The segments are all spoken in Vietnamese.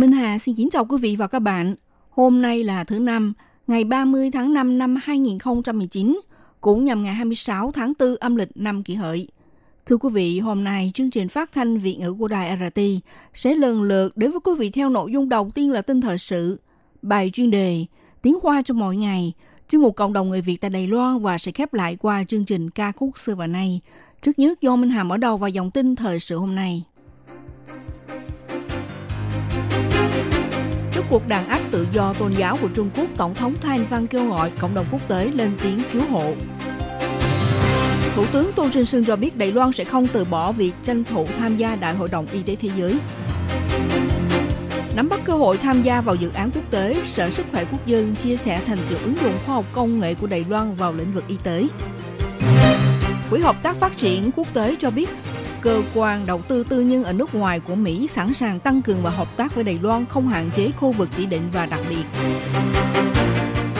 Minh Hà xin kính chào quý vị và các bạn. Hôm nay là thứ năm, ngày 30 tháng 5 năm 2019, cũng nhằm ngày 26 tháng 4 âm lịch năm kỷ hợi. Thưa quý vị, hôm nay chương trình phát thanh Việt ngữ của đài RT sẽ lần lượt đến với quý vị theo nội dung đầu tiên là tin thời sự, bài chuyên đề, tiếng hoa cho mọi ngày, chuyên mục cộng đồng người Việt tại Đài Loan và sẽ khép lại qua chương trình ca khúc xưa và nay. Trước nhất do Minh Hà mở đầu vào dòng tin thời sự hôm nay. Cuộc đàn áp tự do tôn giáo của Trung Quốc, Tổng thống Thanh Văn kêu gọi cộng đồng quốc tế lên tiếng cứu hộ. Thủ tướng Tô Trinh Sương cho biết Đài Loan sẽ không từ bỏ việc tranh thủ tham gia Đại hội đồng Y tế Thế giới. Nắm bắt cơ hội tham gia vào dự án quốc tế, Sở Sức khỏe Quốc dân chia sẻ thành tựu ứng dụng khoa học công nghệ của Đài Loan vào lĩnh vực y tế. Quỹ hợp tác phát triển quốc tế cho biết cơ quan đầu tư tư nhân ở nước ngoài của Mỹ sẵn sàng tăng cường và hợp tác với Đài Loan không hạn chế khu vực chỉ định và đặc biệt.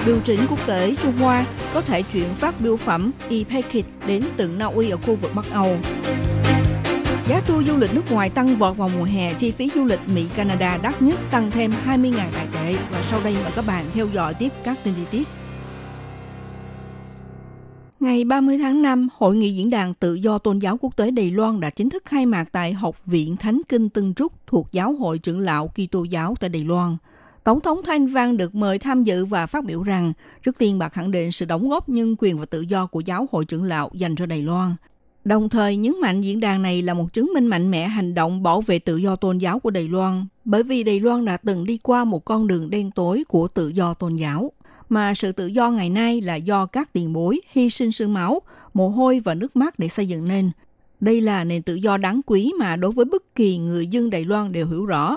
Điều chỉnh quốc tế Trung Hoa có thể chuyển phát biêu phẩm e-packet đến tận Na Uy ở khu vực Bắc Âu. Giá tour du lịch nước ngoài tăng vọt vào mùa hè, chi phí du lịch Mỹ-Canada đắt nhất tăng thêm 20.000 đại tệ. Và sau đây mời các bạn theo dõi tiếp các tin chi tiết. Ngày 30 tháng 5, Hội nghị Diễn đàn Tự do Tôn giáo Quốc tế Đài Loan đã chính thức khai mạc tại Học viện Thánh Kinh Tân Trúc thuộc Giáo hội trưởng lão Kitô giáo tại Đài Loan. Tổng thống Thanh Văn được mời tham dự và phát biểu rằng, trước tiên bà khẳng định sự đóng góp nhân quyền và tự do của giáo hội trưởng lão dành cho Đài Loan. Đồng thời nhấn mạnh diễn đàn này là một chứng minh mạnh mẽ hành động bảo vệ tự do tôn giáo của Đài Loan, bởi vì Đài Loan đã từng đi qua một con đường đen tối của tự do tôn giáo mà sự tự do ngày nay là do các tiền bối hy sinh xương máu, mồ hôi và nước mắt để xây dựng nên. Đây là nền tự do đáng quý mà đối với bất kỳ người dân Đài Loan đều hiểu rõ.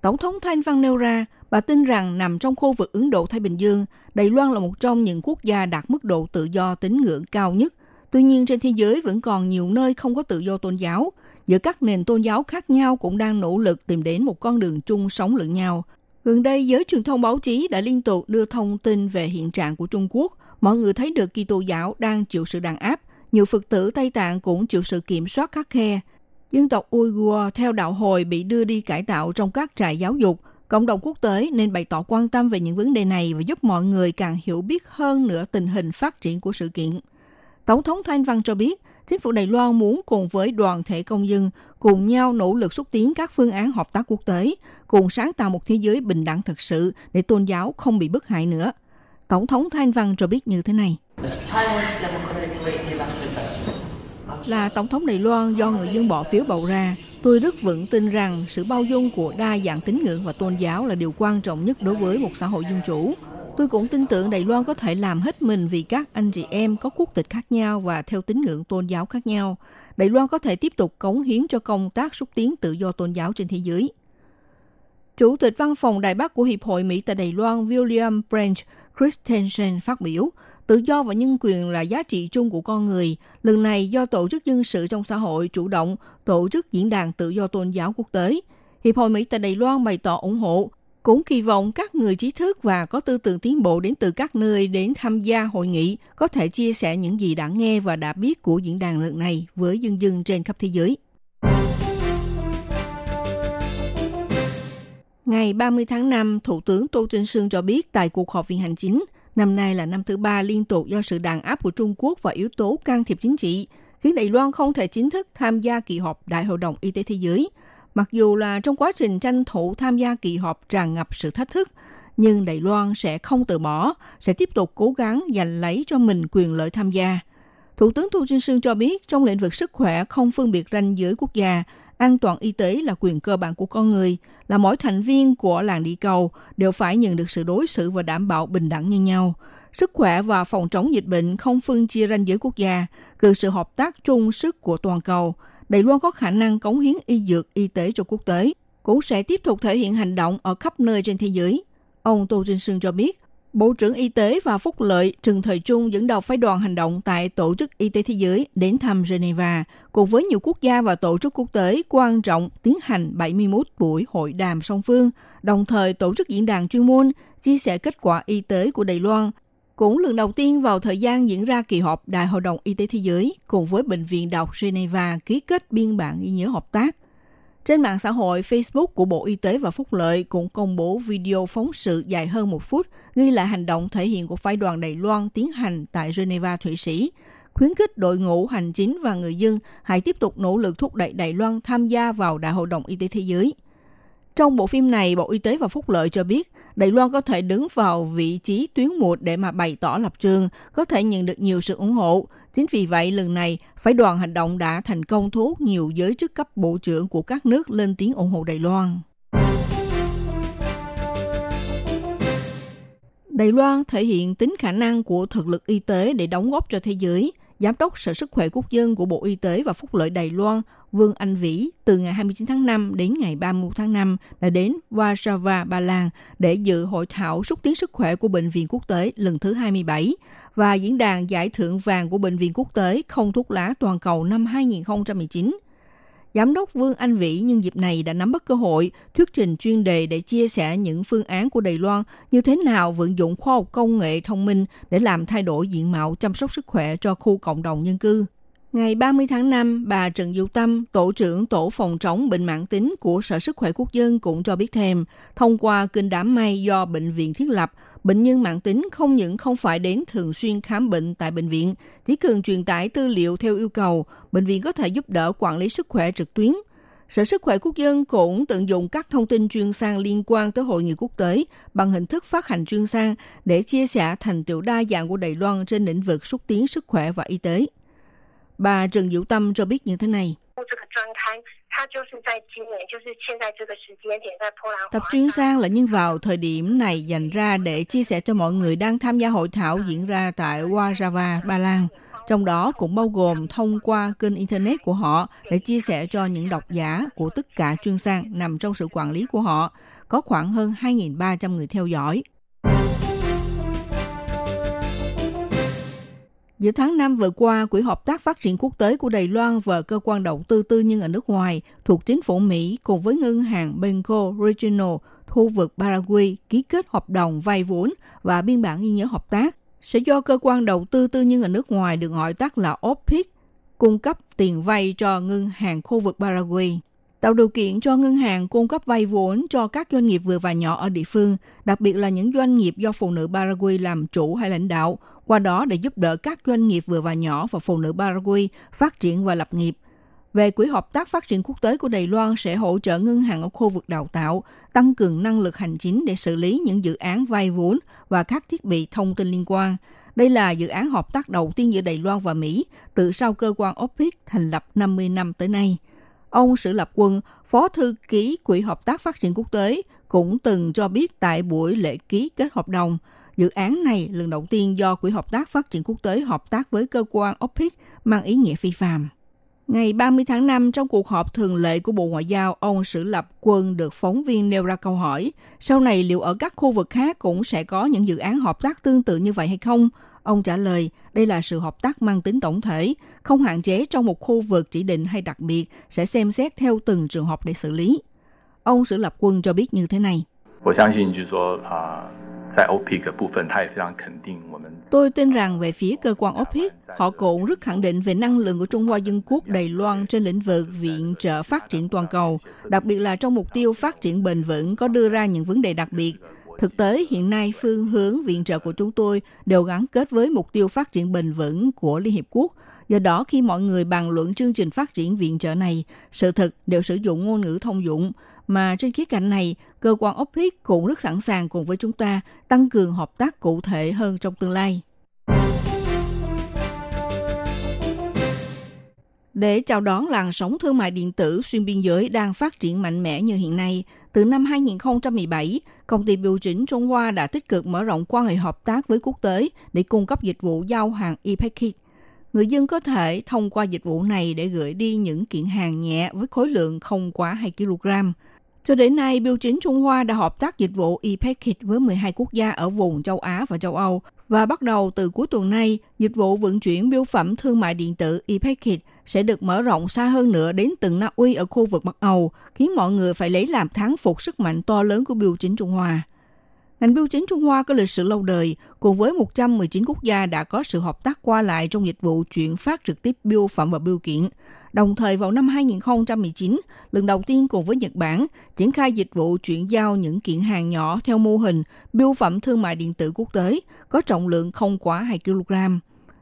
Tổng thống Thanh Văn nêu ra, bà tin rằng nằm trong khu vực Ấn Độ-Thái Bình Dương, Đài Loan là một trong những quốc gia đạt mức độ tự do tín ngưỡng cao nhất. Tuy nhiên trên thế giới vẫn còn nhiều nơi không có tự do tôn giáo. Giữa các nền tôn giáo khác nhau cũng đang nỗ lực tìm đến một con đường chung sống lẫn nhau. Gần đây, giới truyền thông báo chí đã liên tục đưa thông tin về hiện trạng của Trung Quốc. Mọi người thấy được Kitô giáo đang chịu sự đàn áp. Nhiều Phật tử Tây Tạng cũng chịu sự kiểm soát khắc khe. Dân tộc Uyghur theo đạo hồi bị đưa đi cải tạo trong các trại giáo dục. Cộng đồng quốc tế nên bày tỏ quan tâm về những vấn đề này và giúp mọi người càng hiểu biết hơn nữa tình hình phát triển của sự kiện. Tổng thống Thanh Văn cho biết, chính phủ Đài Loan muốn cùng với đoàn thể công dân cùng nhau nỗ lực xúc tiến các phương án hợp tác quốc tế, cùng sáng tạo một thế giới bình đẳng thực sự để tôn giáo không bị bức hại nữa. Tổng thống Thanh Văn cho biết như thế này. Là Tổng thống Đài Loan do người dân bỏ phiếu bầu ra, tôi rất vững tin rằng sự bao dung của đa dạng tín ngưỡng và tôn giáo là điều quan trọng nhất đối với một xã hội dân chủ. Tôi cũng tin tưởng Đài Loan có thể làm hết mình vì các anh chị em có quốc tịch khác nhau và theo tín ngưỡng tôn giáo khác nhau. Đài Loan có thể tiếp tục cống hiến cho công tác xúc tiến tự do tôn giáo trên thế giới. Chủ tịch văn phòng Đài Bắc của Hiệp hội Mỹ tại Đài Loan William Branch Christensen phát biểu, tự do và nhân quyền là giá trị chung của con người. Lần này do Tổ chức Dân sự trong xã hội chủ động tổ chức diễn đàn tự do tôn giáo quốc tế. Hiệp hội Mỹ tại Đài Loan bày tỏ ủng hộ cũng kỳ vọng các người trí thức và có tư tưởng tiến bộ đến từ các nơi đến tham gia hội nghị có thể chia sẻ những gì đã nghe và đã biết của diễn đàn lần này với dân dân trên khắp thế giới. Ngày 30 tháng 5, Thủ tướng Tô Trinh Sương cho biết tại cuộc họp viện hành chính, năm nay là năm thứ ba liên tục do sự đàn áp của Trung Quốc và yếu tố can thiệp chính trị, khiến Đài Loan không thể chính thức tham gia kỳ họp Đại hội đồng Y tế Thế giới – Mặc dù là trong quá trình tranh thủ tham gia kỳ họp tràn ngập sự thách thức, nhưng Đài Loan sẽ không từ bỏ, sẽ tiếp tục cố gắng giành lấy cho mình quyền lợi tham gia. Thủ tướng Thu Trinh Sương cho biết trong lĩnh vực sức khỏe không phân biệt ranh giới quốc gia, an toàn y tế là quyền cơ bản của con người, là mỗi thành viên của làng địa cầu đều phải nhận được sự đối xử và đảm bảo bình đẳng như nhau. Sức khỏe và phòng chống dịch bệnh không phân chia ranh giới quốc gia, cần sự hợp tác chung sức của toàn cầu – Đài Loan có khả năng cống hiến y dược y tế cho quốc tế. cũng sẽ tiếp tục thể hiện hành động ở khắp nơi trên thế giới. Ông Tô Trinh Sương cho biết, Bộ trưởng Y tế và Phúc lợi Trần Thời Trung dẫn đầu phái đoàn hành động tại Tổ chức Y tế Thế giới đến thăm Geneva, cùng với nhiều quốc gia và tổ chức quốc tế quan trọng tiến hành 71 buổi hội đàm song phương, đồng thời tổ chức diễn đàn chuyên môn, chia sẻ kết quả y tế của Đài Loan. Cũng lần đầu tiên vào thời gian diễn ra kỳ họp Đại hội đồng Y tế Thế giới cùng với Bệnh viện Đại học Geneva ký kết biên bản ghi nhớ hợp tác trên mạng xã hội Facebook của Bộ Y tế và Phúc lợi cũng công bố video phóng sự dài hơn một phút ghi lại hành động thể hiện của phái đoàn Đài Loan tiến hành tại Geneva, Thụy Sĩ, khuyến khích đội ngũ hành chính và người dân hãy tiếp tục nỗ lực thúc đẩy Đài Loan tham gia vào Đại hội đồng Y tế Thế giới. Trong bộ phim này, Bộ Y tế và Phúc lợi cho biết Đài Loan có thể đứng vào vị trí tuyến một để mà bày tỏ lập trường, có thể nhận được nhiều sự ủng hộ. Chính vì vậy, lần này, phái đoàn hành động đã thành công thu hút nhiều giới chức cấp bộ trưởng của các nước lên tiếng ủng hộ Đài Loan. Đài Loan thể hiện tính khả năng của thực lực y tế để đóng góp cho thế giới. Giám đốc Sở Sức khỏe Quốc dân của Bộ Y tế và Phúc lợi Đài Loan Vương Anh Vĩ từ ngày 29 tháng 5 đến ngày 31 tháng 5 đã đến Warsaw, Ba Lan để dự hội thảo xúc tiến sức khỏe của Bệnh viện Quốc tế lần thứ 27 và diễn đàn giải thưởng vàng của Bệnh viện Quốc tế không thuốc lá toàn cầu năm 2019. Giám đốc Vương Anh Vĩ nhân dịp này đã nắm bắt cơ hội thuyết trình chuyên đề để chia sẻ những phương án của Đài Loan như thế nào vận dụng khoa học công nghệ thông minh để làm thay đổi diện mạo chăm sóc sức khỏe cho khu cộng đồng nhân cư. Ngày 30 tháng 5, bà Trần Diệu Tâm, Tổ trưởng Tổ phòng chống bệnh mãn tính của Sở Sức khỏe Quốc dân cũng cho biết thêm, thông qua kênh đám may do bệnh viện thiết lập, bệnh nhân mãn tính không những không phải đến thường xuyên khám bệnh tại bệnh viện, chỉ cần truyền tải tư liệu theo yêu cầu, bệnh viện có thể giúp đỡ quản lý sức khỏe trực tuyến. Sở Sức khỏe Quốc dân cũng tận dụng các thông tin chuyên sang liên quan tới hội nghị quốc tế bằng hình thức phát hành chuyên sang để chia sẻ thành tựu đa dạng của Đài Loan trên lĩnh vực xúc tiến sức khỏe và y tế. Bà Trần Diệu Tâm cho biết như thế này. Tập chuyên sang là nhân vào thời điểm này dành ra để chia sẻ cho mọi người đang tham gia hội thảo diễn ra tại Warsaw, Ba Lan. Trong đó cũng bao gồm thông qua kênh Internet của họ để chia sẻ cho những độc giả của tất cả chuyên sang nằm trong sự quản lý của họ. Có khoảng hơn 2.300 người theo dõi. Giữa tháng 5 vừa qua, Quỹ Hợp tác Phát triển Quốc tế của Đài Loan và cơ quan đầu tư tư nhân ở nước ngoài thuộc chính phủ Mỹ cùng với ngân hàng Banco Regional khu vực Paraguay ký kết hợp đồng vay vốn và biên bản ghi nhớ hợp tác. Sẽ do cơ quan đầu tư tư nhân ở nước ngoài được gọi tắt là OPIC cung cấp tiền vay cho ngân hàng khu vực Paraguay tạo điều kiện cho ngân hàng cung cấp vay vốn cho các doanh nghiệp vừa và nhỏ ở địa phương, đặc biệt là những doanh nghiệp do phụ nữ Paraguay làm chủ hay lãnh đạo, qua đó để giúp đỡ các doanh nghiệp vừa và nhỏ và phụ nữ Paraguay phát triển và lập nghiệp. Về Quỹ Hợp tác Phát triển Quốc tế của Đài Loan sẽ hỗ trợ ngân hàng ở khu vực đào tạo, tăng cường năng lực hành chính để xử lý những dự án vay vốn và các thiết bị thông tin liên quan. Đây là dự án hợp tác đầu tiên giữa Đài Loan và Mỹ từ sau cơ quan OPIC thành lập 50 năm tới nay – Ông Sử Lập Quân, Phó Thư ký Quỹ Hợp tác Phát triển Quốc tế, cũng từng cho biết tại buổi lễ ký kết hợp đồng, dự án này lần đầu tiên do Quỹ Hợp tác Phát triển Quốc tế hợp tác với cơ quan OPIC mang ý nghĩa phi phạm. Ngày 30 tháng 5, trong cuộc họp thường lệ của Bộ Ngoại giao, ông Sử Lập Quân được phóng viên nêu ra câu hỏi, sau này liệu ở các khu vực khác cũng sẽ có những dự án hợp tác tương tự như vậy hay không? Ông trả lời, đây là sự hợp tác mang tính tổng thể, không hạn chế trong một khu vực chỉ định hay đặc biệt, sẽ xem xét theo từng trường hợp để xử lý. Ông Sử Lập Quân cho biết như thế này. Tôi tin rằng về phía cơ quan OPEC, họ cũng rất khẳng định về năng lượng của Trung Hoa Dân Quốc Đài Loan trên lĩnh vực viện trợ phát triển toàn cầu, đặc biệt là trong mục tiêu phát triển bền vững có đưa ra những vấn đề đặc biệt Thực tế, hiện nay phương hướng viện trợ của chúng tôi đều gắn kết với mục tiêu phát triển bền vững của Liên Hiệp Quốc. Do đó, khi mọi người bàn luận chương trình phát triển viện trợ này, sự thật đều sử dụng ngôn ngữ thông dụng, mà trên khía cạnh này, cơ quan OPIC cũng rất sẵn sàng cùng với chúng ta tăng cường hợp tác cụ thể hơn trong tương lai. Để chào đón làn sóng thương mại điện tử xuyên biên giới đang phát triển mạnh mẽ như hiện nay, từ năm 2017, công ty biểu chính Trung Hoa đã tích cực mở rộng quan hệ hợp tác với quốc tế để cung cấp dịch vụ giao hàng e-packing. Người dân có thể thông qua dịch vụ này để gửi đi những kiện hàng nhẹ với khối lượng không quá 2 kg. Cho đến nay, Biêu chính Trung Hoa đã hợp tác dịch vụ e-packet với 12 quốc gia ở vùng châu Á và châu Âu. Và bắt đầu từ cuối tuần này, dịch vụ vận chuyển biêu phẩm thương mại điện tử e-packet sẽ được mở rộng xa hơn nữa đến từng Na Uy ở khu vực Bắc Âu, khiến mọi người phải lấy làm thắng phục sức mạnh to lớn của Biêu chính Trung Hoa. Ngành bưu chính Trung Hoa có lịch sử lâu đời, cùng với 119 quốc gia đã có sự hợp tác qua lại trong dịch vụ chuyển phát trực tiếp bưu phẩm và bưu kiện. Đồng thời vào năm 2019, lần đầu tiên cùng với Nhật Bản, triển khai dịch vụ chuyển giao những kiện hàng nhỏ theo mô hình bưu phẩm thương mại điện tử quốc tế, có trọng lượng không quá 2 kg.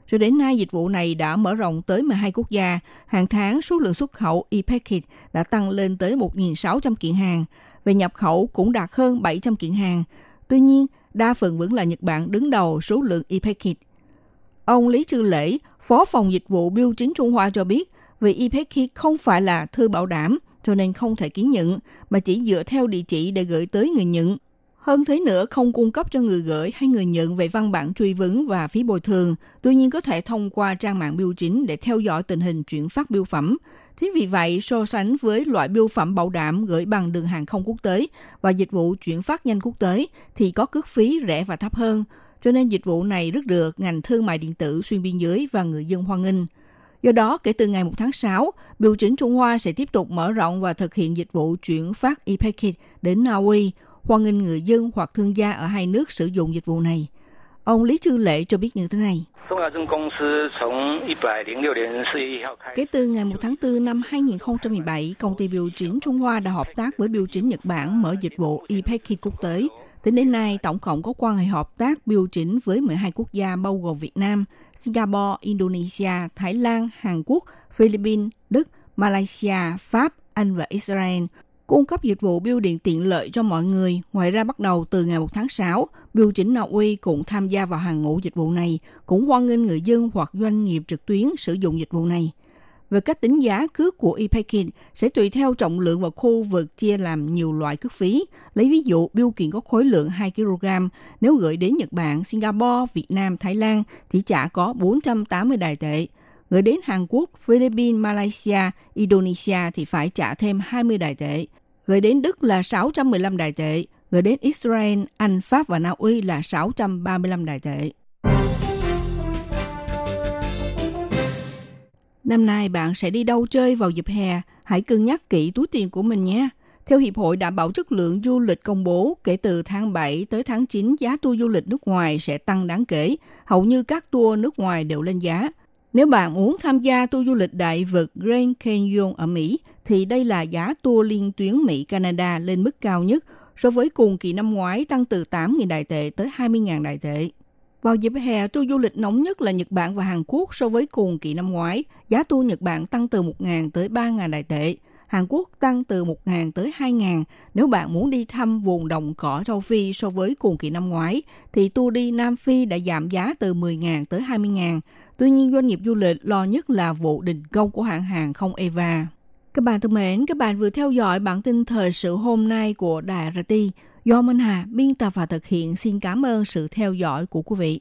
Cho đến nay, dịch vụ này đã mở rộng tới 12 quốc gia. Hàng tháng, số lượng xuất khẩu e-packet đã tăng lên tới 1.600 kiện hàng. Về nhập khẩu cũng đạt hơn 700 kiện hàng. Tuy nhiên, đa phần vẫn là Nhật Bản đứng đầu số lượng e-packet. Ông Lý Trư Lễ, Phó phòng dịch vụ Biêu chính Trung Hoa cho biết, vì e-packet không phải là thư bảo đảm, cho nên không thể ký nhận, mà chỉ dựa theo địa chỉ để gửi tới người nhận. Hơn thế nữa, không cung cấp cho người gửi hay người nhận về văn bản truy vấn và phí bồi thường, tuy nhiên có thể thông qua trang mạng biêu chính để theo dõi tình hình chuyển phát biêu phẩm. Chính vì vậy, so sánh với loại biêu phẩm bảo đảm gửi bằng đường hàng không quốc tế và dịch vụ chuyển phát nhanh quốc tế thì có cước phí rẻ và thấp hơn, cho nên dịch vụ này rất được ngành thương mại điện tử xuyên biên giới và người dân hoan nghênh. Do đó, kể từ ngày 1 tháng 6, Biểu chính Trung Hoa sẽ tiếp tục mở rộng và thực hiện dịch vụ chuyển phát e-packet đến Na Uy, hoan nghênh người dân hoặc thương gia ở hai nước sử dụng dịch vụ này. Ông Lý Trư Lệ cho biết như thế này. Kể từ ngày 1 tháng 4 năm 2017, công ty biểu chính Trung Hoa đã hợp tác với biểu chính Nhật Bản mở dịch vụ e-packet quốc tế. Tính đến nay, tổng cộng có quan hệ hợp tác biểu chính với 12 quốc gia bao gồm Việt Nam, Singapore, Indonesia, Thái Lan, Hàn Quốc, Philippines, Đức, Malaysia, Pháp, Anh và Israel cung cấp dịch vụ bưu điện tiện lợi cho mọi người. Ngoài ra bắt đầu từ ngày 1 tháng 6, Bưu chính Na Uy cũng tham gia vào hàng ngũ dịch vụ này, cũng hoan nghênh người dân hoặc doanh nghiệp trực tuyến sử dụng dịch vụ này. Về cách tính giá cước của e-packing sẽ tùy theo trọng lượng và khu vực chia làm nhiều loại cước phí. Lấy ví dụ, bưu kiện có khối lượng 2 kg, nếu gửi đến Nhật Bản, Singapore, Việt Nam, Thái Lan chỉ trả có 480 đài tệ. Gửi đến Hàn Quốc, Philippines, Malaysia, Indonesia thì phải trả thêm 20 đài tệ. Gửi đến Đức là 615 đại tệ. Gửi đến Israel, Anh, Pháp và Na Uy là 635 đại tệ. Năm nay bạn sẽ đi đâu chơi vào dịp hè? Hãy cân nhắc kỹ túi tiền của mình nhé. Theo Hiệp hội Đảm bảo Chất lượng Du lịch công bố, kể từ tháng 7 tới tháng 9, giá tour du lịch nước ngoài sẽ tăng đáng kể. Hầu như các tour nước ngoài đều lên giá. Nếu bạn muốn tham gia tour du lịch đại vực Grand Canyon ở Mỹ, thì đây là giá tour liên tuyến Mỹ-Canada lên mức cao nhất so với cùng kỳ năm ngoái tăng từ 8.000 đại tệ tới 20.000 đại tệ. Vào dịp hè, tour du lịch nóng nhất là Nhật Bản và Hàn Quốc so với cùng kỳ năm ngoái. Giá tour Nhật Bản tăng từ 1.000 tới 3.000 đại tệ. Hàn Quốc tăng từ 1.000 tới 2.000. Nếu bạn muốn đi thăm vùng đồng cỏ châu Phi so với cùng kỳ năm ngoái, thì tour đi Nam Phi đã giảm giá từ 10.000 tới 20.000. Tuy nhiên, doanh nghiệp du lịch lo nhất là vụ đình công của hãng hàng không Eva. Các bạn thân mến, các bạn vừa theo dõi bản tin thời sự hôm nay của Đài RT do Minh Hà biên tập và thực hiện. Xin cảm ơn sự theo dõi của quý vị.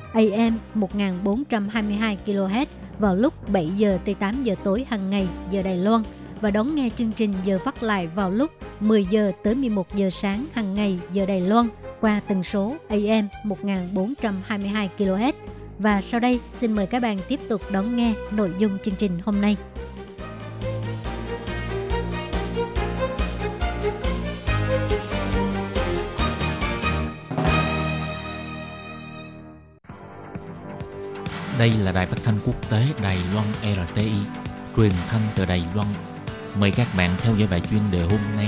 AM 1422 kHz vào lúc 7 giờ tới 8 giờ tối hàng ngày giờ Đài Loan và đón nghe chương trình giờ phát lại vào lúc 10 giờ tới 11 giờ sáng hàng ngày giờ Đài Loan qua tần số AM 1422 kHz. Và sau đây, xin mời các bạn tiếp tục đón nghe nội dung chương trình hôm nay. Đây là đài phát thanh quốc tế Đài Loan RTI, truyền thanh từ Đài Loan. Mời các bạn theo dõi bài chuyên đề hôm nay.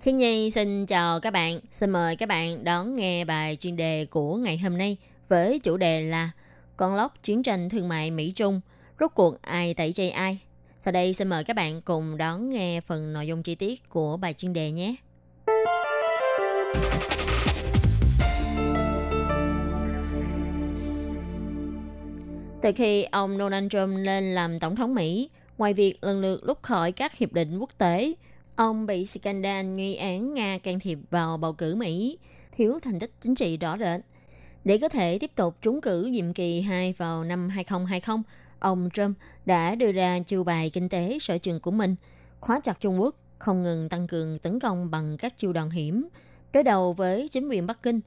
Thiên Nhi xin chào các bạn. Xin mời các bạn đón nghe bài chuyên đề của ngày hôm nay với chủ đề là Con lóc chiến tranh thương mại Mỹ-Trung, rốt cuộc ai tẩy chay ai? Sau đây xin mời các bạn cùng đón nghe phần nội dung chi tiết của bài chuyên đề nhé. Từ khi ông Donald Trump lên làm tổng thống Mỹ, ngoài việc lần lượt rút khỏi các hiệp định quốc tế, ông bị scandal nghi án Nga can thiệp vào bầu cử Mỹ, thiếu thành tích chính trị rõ rệt. Để có thể tiếp tục trúng cử nhiệm kỳ 2 vào năm 2020, ông Trump đã đưa ra chiêu bài kinh tế sở trường của mình, khóa chặt Trung Quốc, không ngừng tăng cường tấn công bằng các chiêu đòn hiểm. Đối đầu với chính quyền Bắc Kinh,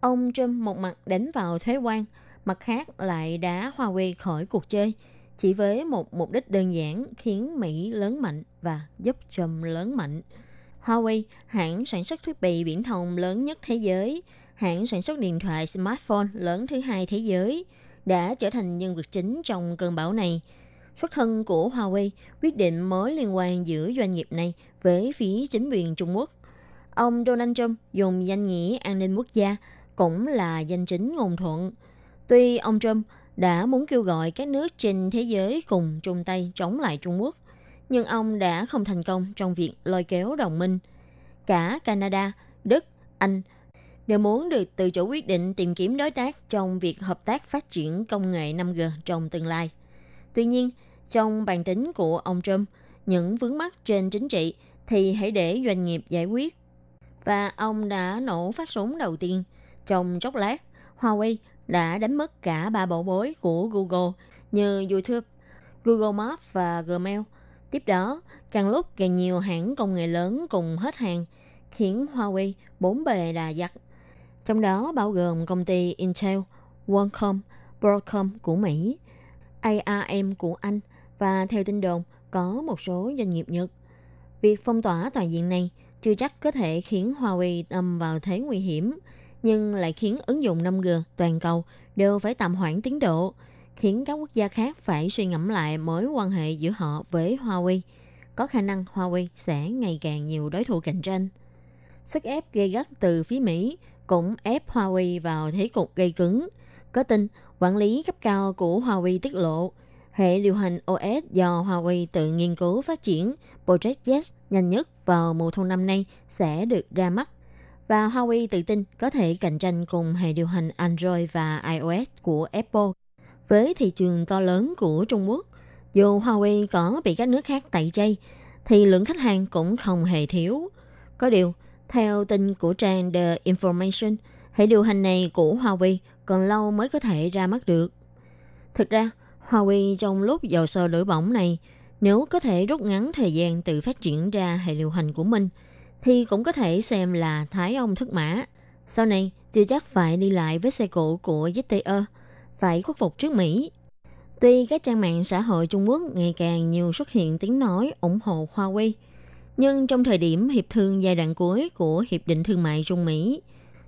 ông Trump một mặt đánh vào thuế quan, mặt khác lại đá Huawei khỏi cuộc chơi, chỉ với một mục đích đơn giản khiến Mỹ lớn mạnh và giúp Trump lớn mạnh. Huawei, hãng sản xuất thiết bị viễn thông lớn nhất thế giới, hãng sản xuất điện thoại smartphone lớn thứ hai thế giới, đã trở thành nhân vật chính trong cơn bão này. Xuất thân của Huawei quyết định mối liên quan giữa doanh nghiệp này với phía chính quyền Trung Quốc. Ông Donald Trump dùng danh nghĩa an ninh quốc gia cũng là danh chính ngôn thuận. Tuy ông Trump đã muốn kêu gọi các nước trên thế giới cùng chung tay chống lại Trung Quốc, nhưng ông đã không thành công trong việc lôi kéo đồng minh. Cả Canada, Đức, Anh đều muốn được tự chủ quyết định tìm kiếm đối tác trong việc hợp tác phát triển công nghệ 5G trong tương lai. Tuy nhiên, trong bàn tính của ông Trump, những vướng mắc trên chính trị thì hãy để doanh nghiệp giải quyết. Và ông đã nổ phát súng đầu tiên. Trong chốc lát, Huawei đã đánh mất cả ba bộ bối của Google như YouTube, Google Maps và Gmail. Tiếp đó, càng lúc càng nhiều hãng công nghệ lớn cùng hết hàng, khiến Huawei bốn bề đà giặc trong đó bao gồm công ty Intel, Qualcomm, Broadcom của Mỹ, ARM của Anh và theo tin đồn có một số doanh nghiệp Nhật. Việc phong tỏa toàn diện này chưa chắc có thể khiến Huawei âm vào thế nguy hiểm, nhưng lại khiến ứng dụng 5G toàn cầu đều phải tạm hoãn tiến độ, khiến các quốc gia khác phải suy ngẫm lại mối quan hệ giữa họ với Huawei. Có khả năng Huawei sẽ ngày càng nhiều đối thủ cạnh tranh. Sức ép gây gắt từ phía Mỹ cũng ép Huawei vào thế cục gây cứng. Có tin, quản lý cấp cao của Huawei tiết lộ, hệ điều hành OS do Huawei tự nghiên cứu phát triển Project Z nhanh nhất vào mùa thu năm nay sẽ được ra mắt. Và Huawei tự tin có thể cạnh tranh cùng hệ điều hành Android và iOS của Apple. Với thị trường to lớn của Trung Quốc, dù Huawei có bị các nước khác tẩy chay, thì lượng khách hàng cũng không hề thiếu. Có điều, theo tin của trang The Information, hệ điều hành này của Huawei còn lâu mới có thể ra mắt được. Thực ra, Huawei trong lúc dầu sơ lửa bỏng này, nếu có thể rút ngắn thời gian tự phát triển ra hệ điều hành của mình, thì cũng có thể xem là thái ông thất mã. Sau này, chưa chắc phải đi lại với xe cộ của ZTE, phải khuất phục trước Mỹ. Tuy các trang mạng xã hội Trung Quốc ngày càng nhiều xuất hiện tiếng nói ủng hộ Huawei – nhưng trong thời điểm hiệp thương giai đoạn cuối của Hiệp định Thương mại Trung Mỹ,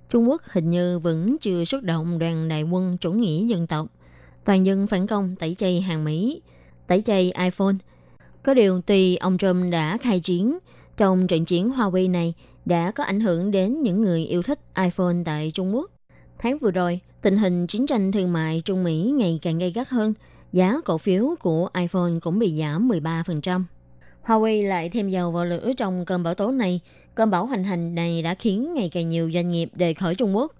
Trung Quốc hình như vẫn chưa xuất động đoàn đại quân chủ nghĩa dân tộc. Toàn dân phản công tẩy chay hàng Mỹ, tẩy chay iPhone. Có điều tùy ông Trump đã khai chiến, trong trận chiến Huawei này đã có ảnh hưởng đến những người yêu thích iPhone tại Trung Quốc. Tháng vừa rồi, tình hình chiến tranh thương mại Trung Mỹ ngày càng gay gắt hơn, giá cổ phiếu của iPhone cũng bị giảm 13%. Huawei lại thêm dầu vào lửa trong cơn bão tố này. Cơn bão hành hành này đã khiến ngày càng nhiều doanh nghiệp đề khỏi Trung Quốc.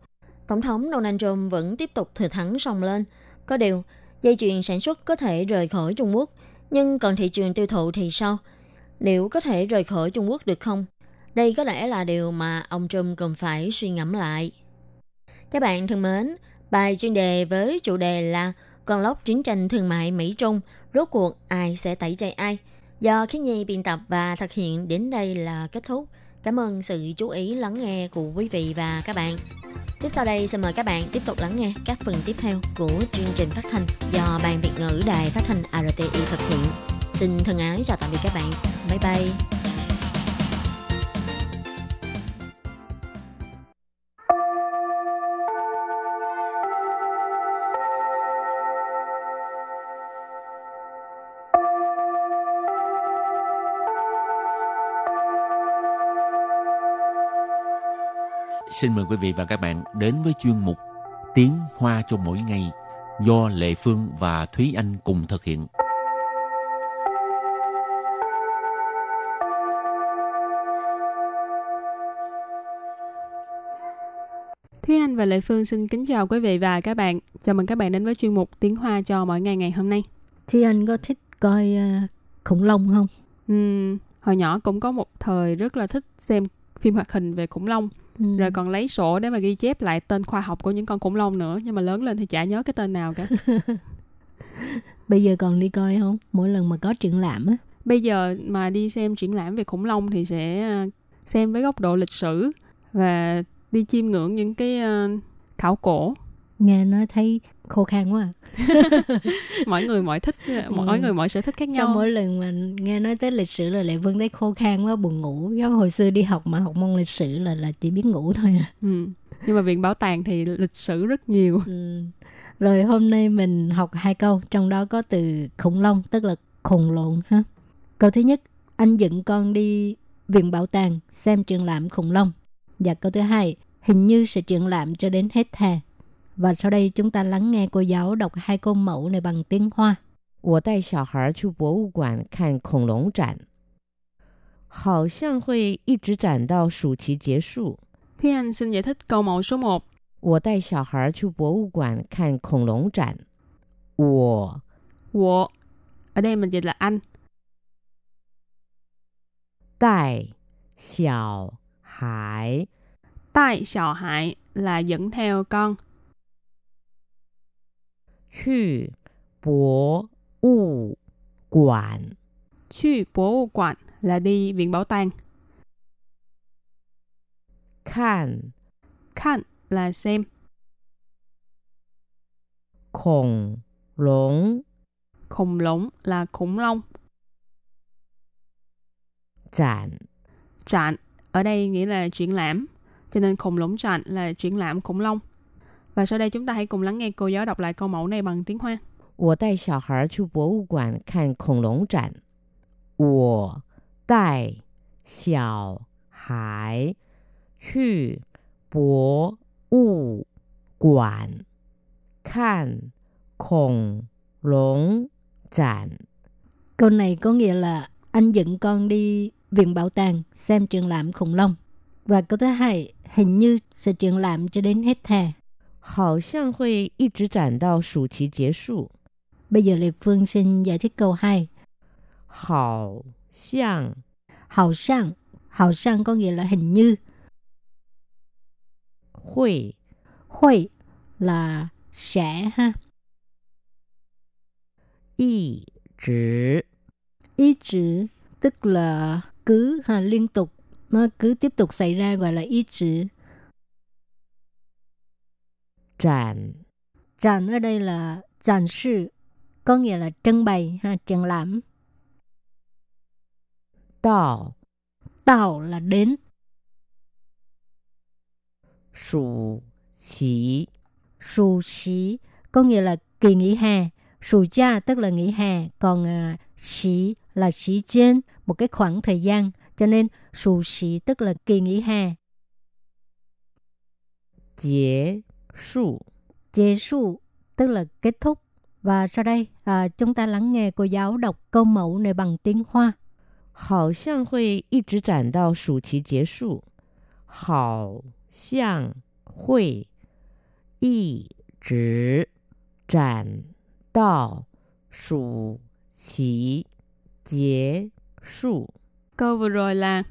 Tổng thống Donald Trump vẫn tiếp tục thừa thắng song lên. Có điều, dây chuyền sản xuất có thể rời khỏi Trung Quốc, nhưng còn thị trường tiêu thụ thì sao? Liệu có thể rời khỏi Trung Quốc được không? Đây có lẽ là điều mà ông Trump cần phải suy ngẫm lại. Các bạn thân mến, bài chuyên đề với chủ đề là con lốc chiến tranh thương mại Mỹ-Trung, rốt cuộc ai sẽ tẩy chay ai – Do Khí Nhi biên tập và thực hiện đến đây là kết thúc. Cảm ơn sự chú ý lắng nghe của quý vị và các bạn. Tiếp sau đây xin mời các bạn tiếp tục lắng nghe các phần tiếp theo của chương trình phát thanh do Ban Việt ngữ Đài Phát thanh RTI thực hiện xin thân ái chào tạm biệt các bạn bye bye Xin mời quý vị và các bạn đến với chuyên mục Tiếng Hoa cho mỗi ngày do Lệ Phương và Thúy Anh cùng thực hiện. Thúy Anh và Lệ Phương xin kính chào quý vị và các bạn. Chào mừng các bạn đến với chuyên mục Tiếng Hoa cho mỗi ngày ngày hôm nay. Thúy Anh có thích coi uh, khủng long không? Uhm, hồi nhỏ cũng có một thời rất là thích xem phim hoạt hình về khủng long. Ừ. Rồi còn lấy sổ để mà ghi chép lại tên khoa học của những con khủng long nữa. Nhưng mà lớn lên thì chả nhớ cái tên nào cả. Bây giờ còn đi coi không? Mỗi lần mà có triển lãm á. Bây giờ mà đi xem triển lãm về khủng long thì sẽ ờ, xem với góc độ lịch sử và đi chiêm ngưỡng những cái uh, khảo cổ. Nghe nói thấy khô khan quá mỗi người mỗi thích mỗi ừ. người mỗi sở thích khác nhau. Sau mỗi lần mà nghe nói tới lịch sử là lại vân thấy khô khan quá buồn ngủ. Giống hồi xưa đi học mà học môn lịch sử là là chỉ biết ngủ thôi à. Ừ. nhưng mà viện bảo tàng thì lịch sử rất nhiều. Ừ. rồi hôm nay mình học hai câu trong đó có từ khủng long tức là khùng lộn ha. Câu thứ nhất anh dẫn con đi viện bảo tàng xem triển lãm khủng long. Và câu thứ hai hình như sẽ triển lãm cho đến hết hè và sau đây chúng ta lắng nghe cô giáo đọc hai câu mẫu này bằng tiếng Hoa. 我带小孩去博物馆看恐龙展，好像会一直展到暑期结束。Thúy Anh xin giải thích câu mẫu số 1. 我带小孩去博物馆看恐龙展。我我 ở đây mình dịch là anh. 带小孩 Tại xào hải là dẫn theo con. Chư bố ụ quản Chư bố ụ quản là đi viện bảo tàng. Khan Khan là xem. Khủng lũng Khủng lũng là khủng long. Trạn Trạn ở đây nghĩa là triển lãm Cho nên khủng long triển là triển lãm khủng long. Và sau đây chúng ta hãy cùng lắng nghe cô giáo đọc lại câu mẫu này bằng tiếng Hoa. 我带小孩去博物馆看恐龙展。我带小孩去博物馆看恐龙展。Câu này có nghĩa là anh dẫn con đi viện bảo tàng xem triển lãm khủng long. Và câu thứ hai, hình như sẽ triển lãm cho đến hết hè. 好像会一直展到暑期结束。Bây giờ Lê Phương xin giải thích câu 2. 好像 Hào sang Hào sang có nghĩa là hình như. 会 Hội là sẽ ha. 一直 Ý chữ tức là cứ ha, liên tục. nó cứ tiếp tục xảy ra gọi là ý chữ. Triển Triển ở đây là triển sự, có nghĩa là trưng bày ha, triển lãm. Đạo Đạo là đến. Sủ xí Sù xí có nghĩa là kỳ nghỉ hè. Sù cha tức là nghỉ hè, còn à, xí là xí trên, một cái khoảng thời gian. Cho nên sù xí tức là kỳ nghỉ hè. Kết 束 Kết束tức là kết thúc. Và sau đây à, chúng ta lắng nghe cô giáo đọc câu mẫu này bằng tiếng Hoa. 好像会一直展到暑期结束。好像会一直展到暑期结束。 Câu vừa rồi là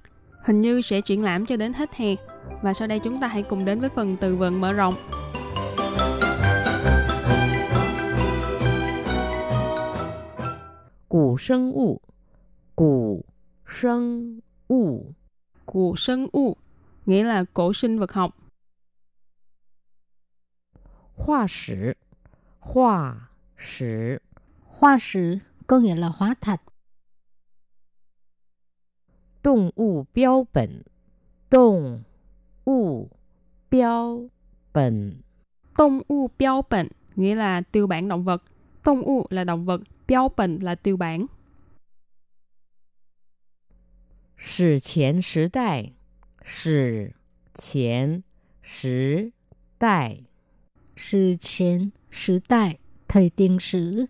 hình như sẽ triển lãm cho đến hết hè. Và sau đây chúng ta hãy cùng đến với phần từ vựng mở rộng. Cổ sinh vụ Cổ sinh vụ Cổ sinh vụ nghĩa là cổ sinh vật học. Hoa sử Hoa sử Hoa sử có nghĩa là hóa thạch. 动物标本，动物标本， Tông u标本nghĩa là tiêu bản động vật. Tông u là động vật,标本là tiêu bản. 史前时代，史前 时代 Sự chiến,时代, thời tiền sử.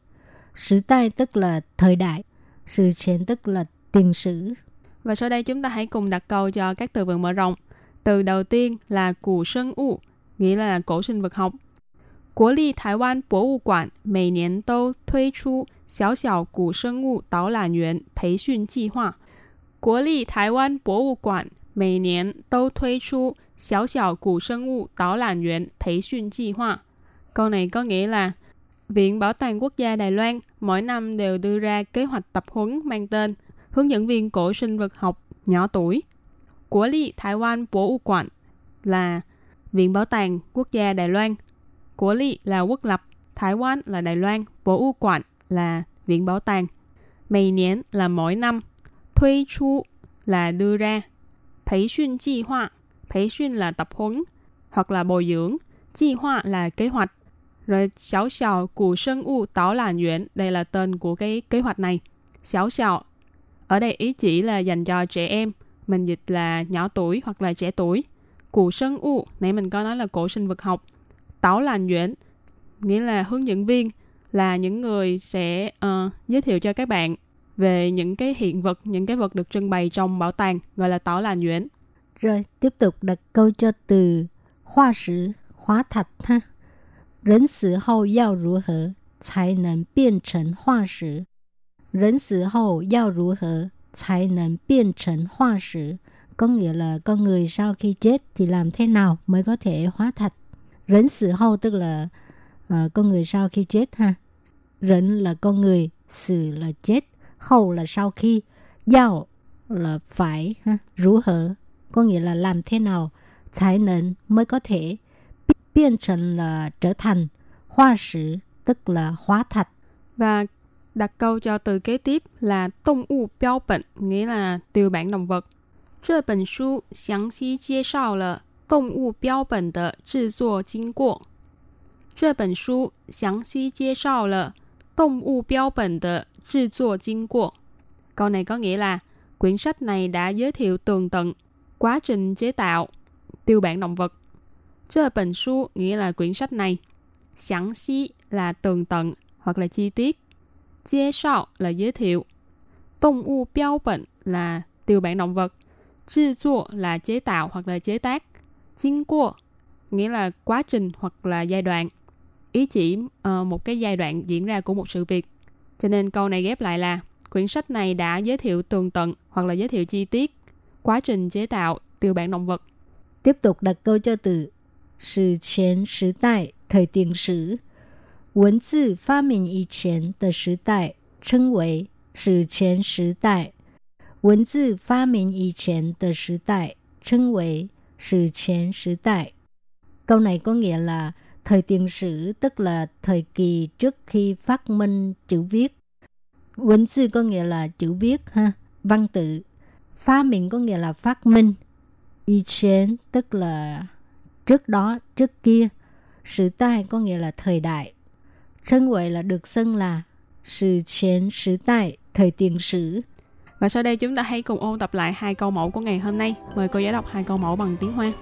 Sử代tức là thời đại. Sự chiến tức là tiền sử. Và sau đây chúng ta hãy cùng đặt câu cho các từ vựng mở rộng. Từ đầu tiên là cụ sinh u, nghĩa là cổ sinh vật học. 国立台湾博物馆每年都推出小小古生物导览员培训计划。国立台湾博物馆每年都推出小小古生物导览员培训计划。Câu này có nghĩa là Viện Bảo tàng Quốc gia Đài Loan mỗi năm đều đưa ra kế hoạch tập huấn mang tên Hướng dẫn viên cổ sinh vật học nhỏ tuổi. Của Lý Thái Quan Bộ U Quản là Viện Bảo tàng Quốc gia Đài Loan. Của Lý là quốc lập, Thái Quan là Đài Loan, Bộ U Quản là Viện Bảo tàng. Mày niên là mỗi năm, thuê chu là đưa ra, 培 xuyên chi hoa, 培 xuyên là tập huấn hoặc là bồi dưỡng, chi hoa là kế hoạch. Rồi xảo xảo của sinh u tảo làn yuan, đây là tên của cái kế hoạch này. Xảo xảo, ở đây ý chỉ là dành cho trẻ em, mình dịch là nhỏ tuổi hoặc là trẻ tuổi. cổ sân u, nãy mình có nói là cổ sinh vật học. Táo lành nhuyễn nghĩa là hướng dẫn viên, là những người sẽ uh, giới thiệu cho các bạn về những cái hiện vật, những cái vật được trưng bày trong bảo tàng, gọi là táo lành nhuyễn. Rồi, tiếp tục đặt câu cho từ hoa sử, hóa thạch ha. Rỉnh sử hậu yào rú hở, chai nền biên trần hoa sử. 人死后要如何才能变成化石? Có nghĩa là con người sau khi chết thì làm thế nào mới có thể hóa thạch? Rỉnh sự hậu tức là uh, con người sau khi chết ha. Rỉnh là con người, sự là chết, hậu là sau khi, giao là phải, ha. rủ hở có nghĩa là làm thế nào,才能mới có thể biến thành là trở thành hoa sử tức là hóa thạch Và đặt câu cho từ kế tiếp là động物标本, nghĩa là tiêu bản động vật. 这本书详细介绍了动物标本的制作经过。这本书详细介绍了动物标本的制作经过。Câu này có nghĩa là quyển sách này đã giới thiệu tường tận quá trình chế tạo tiêu bản động vật. 这本书 nghĩa là quyển sách này.详细là tường tận hoặc là chi tiết. Giới thiệu là giới thiệu. Động vật tiêu bản là tiêu bản động vật. Chế tạo là chế tạo hoặc là chế tác. Chính qua nghĩa là quá trình hoặc là giai đoạn. Ý chỉ uh, một cái giai đoạn diễn ra của một sự việc. Cho nên câu này ghép lại là quyển sách này đã giới thiệu tường tận hoặc là giới thiệu chi tiết quá trình chế tạo tiêu bản động vật. Tiếp tục đặt câu cho từ sự chiến, sự tại, thời tiền sử 文字发明以前的时代称为史前时代。文字发明以前的时代称为史前时代。Câu này có nghĩa là thời tiền sử tức là thời kỳ trước khi phát minh chữ viết.文字có nghĩa là chữ viết ha, văn tự. Phát minh có nghĩa là phát minh. Y chén tức là trước đó, trước kia. Sử đại có nghĩa là thời đại. 称gọi là được xưng là sự chiến sử đại, thời tiền sử. Và sau đây chúng ta hãy cùng ôn tập lại hai câu mẫu của ngày hôm nay. Mời cô giải đọc hai câu mẫu bằng tiếng Hoa.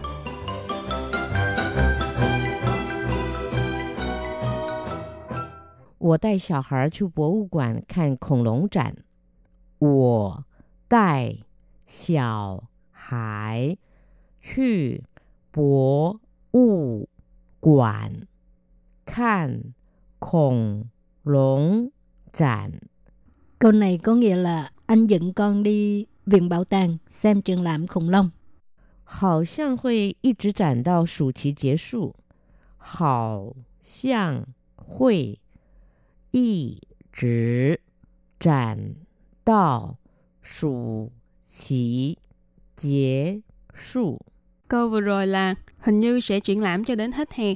我带小孩去博物馆看恐龙展。我带小孩去博物馆看 恐龙展。 Câu này có nghĩa là anh dẫn con đi viện bảo tàng xem triển lãm khủng long. 好像会一直展到暑期结束。好像会一直展到暑期结束。 Câu vừa rồi là hình như sẽ triển lãm cho đến hết hè.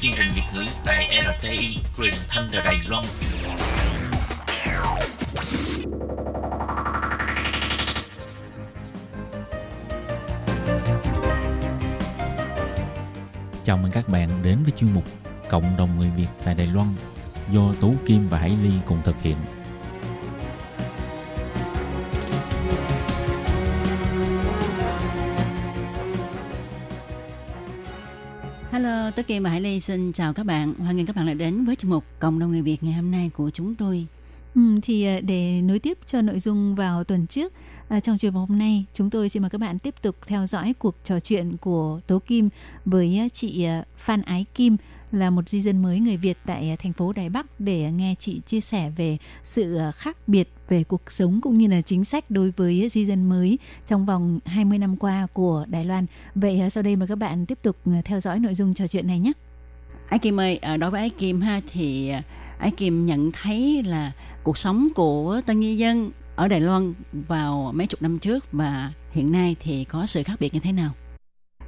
chương trình Việt ngữ tại RTI truyền thanh từ Đài Loan. Chào mừng các bạn đến với chuyên mục Cộng đồng người Việt tại Đài Loan do Tú Kim và Hải Ly cùng thực hiện. Hello, Kim và Hải Ly xin chào các bạn. Hoan nghênh các bạn lại đến với chương mục Cộng đồng người Việt ngày hôm nay của chúng tôi. Ừ, thì à, để nối tiếp cho nội dung vào tuần trước à, trong chương mục hôm nay chúng tôi xin mời các bạn tiếp tục theo dõi cuộc trò chuyện của Tố Kim với à, chị à, Phan Ái Kim là một di dân mới người Việt tại à, thành phố Đài Bắc để à, nghe chị chia sẻ về sự à, khác biệt về cuộc sống cũng như là chính sách đối với di dân mới trong vòng 20 năm qua của Đài Loan. Vậy sau đây mời các bạn tiếp tục theo dõi nội dung trò chuyện này nhé. Ái Kim ơi, ờ, đối với Ái Kim ha thì Ái Kim nhận thấy là cuộc sống của tân di dân ở Đài Loan vào mấy chục năm trước và hiện nay thì có sự khác biệt như thế nào?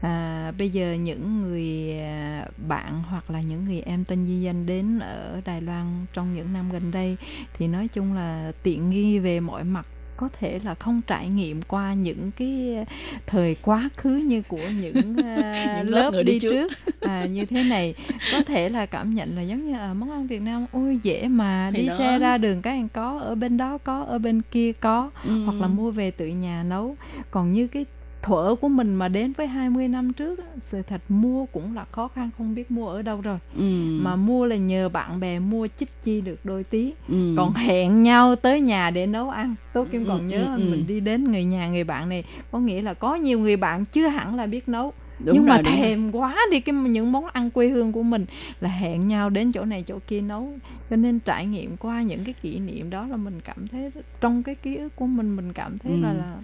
À, bây giờ những người à, bạn hoặc là những người em tân di dân đến ở Đài Loan trong những năm gần đây thì nói chung là tiện nghi về mọi mặt có thể là không trải nghiệm qua những cái thời quá khứ như của những, à, Những lớp đi đi trước. trước à, như thế này có thể là cảm nhận là giống như à, món ăn Việt Nam ôi dễ mà Thì đi đó. xe ra đường cái ăn có ở bên đó có ở bên kia có Ừ. hoặc là mua về tự nhà nấu còn như cái thuở của mình mà đến với 20 năm trước sự thật mua cũng là khó khăn không biết mua ở đâu rồi Ừ. mà mua là nhờ bạn bè mua chích chi được đôi tí Ừ. còn hẹn nhau tới nhà để nấu ăn tôi kim Ừ, còn ừ, nhớ ừ, ừ. mình đi đến người nhà người bạn này có nghĩa là có nhiều người bạn chưa hẳn là biết nấu Đúng nhưng rồi, mà đúng rồi. thèm quá đi cái những món ăn quê hương của mình là hẹn nhau đến chỗ này chỗ kia nấu cho nên trải nghiệm qua những cái kỷ niệm đó là mình cảm thấy trong cái ký ức của mình mình cảm thấy là Ừ. là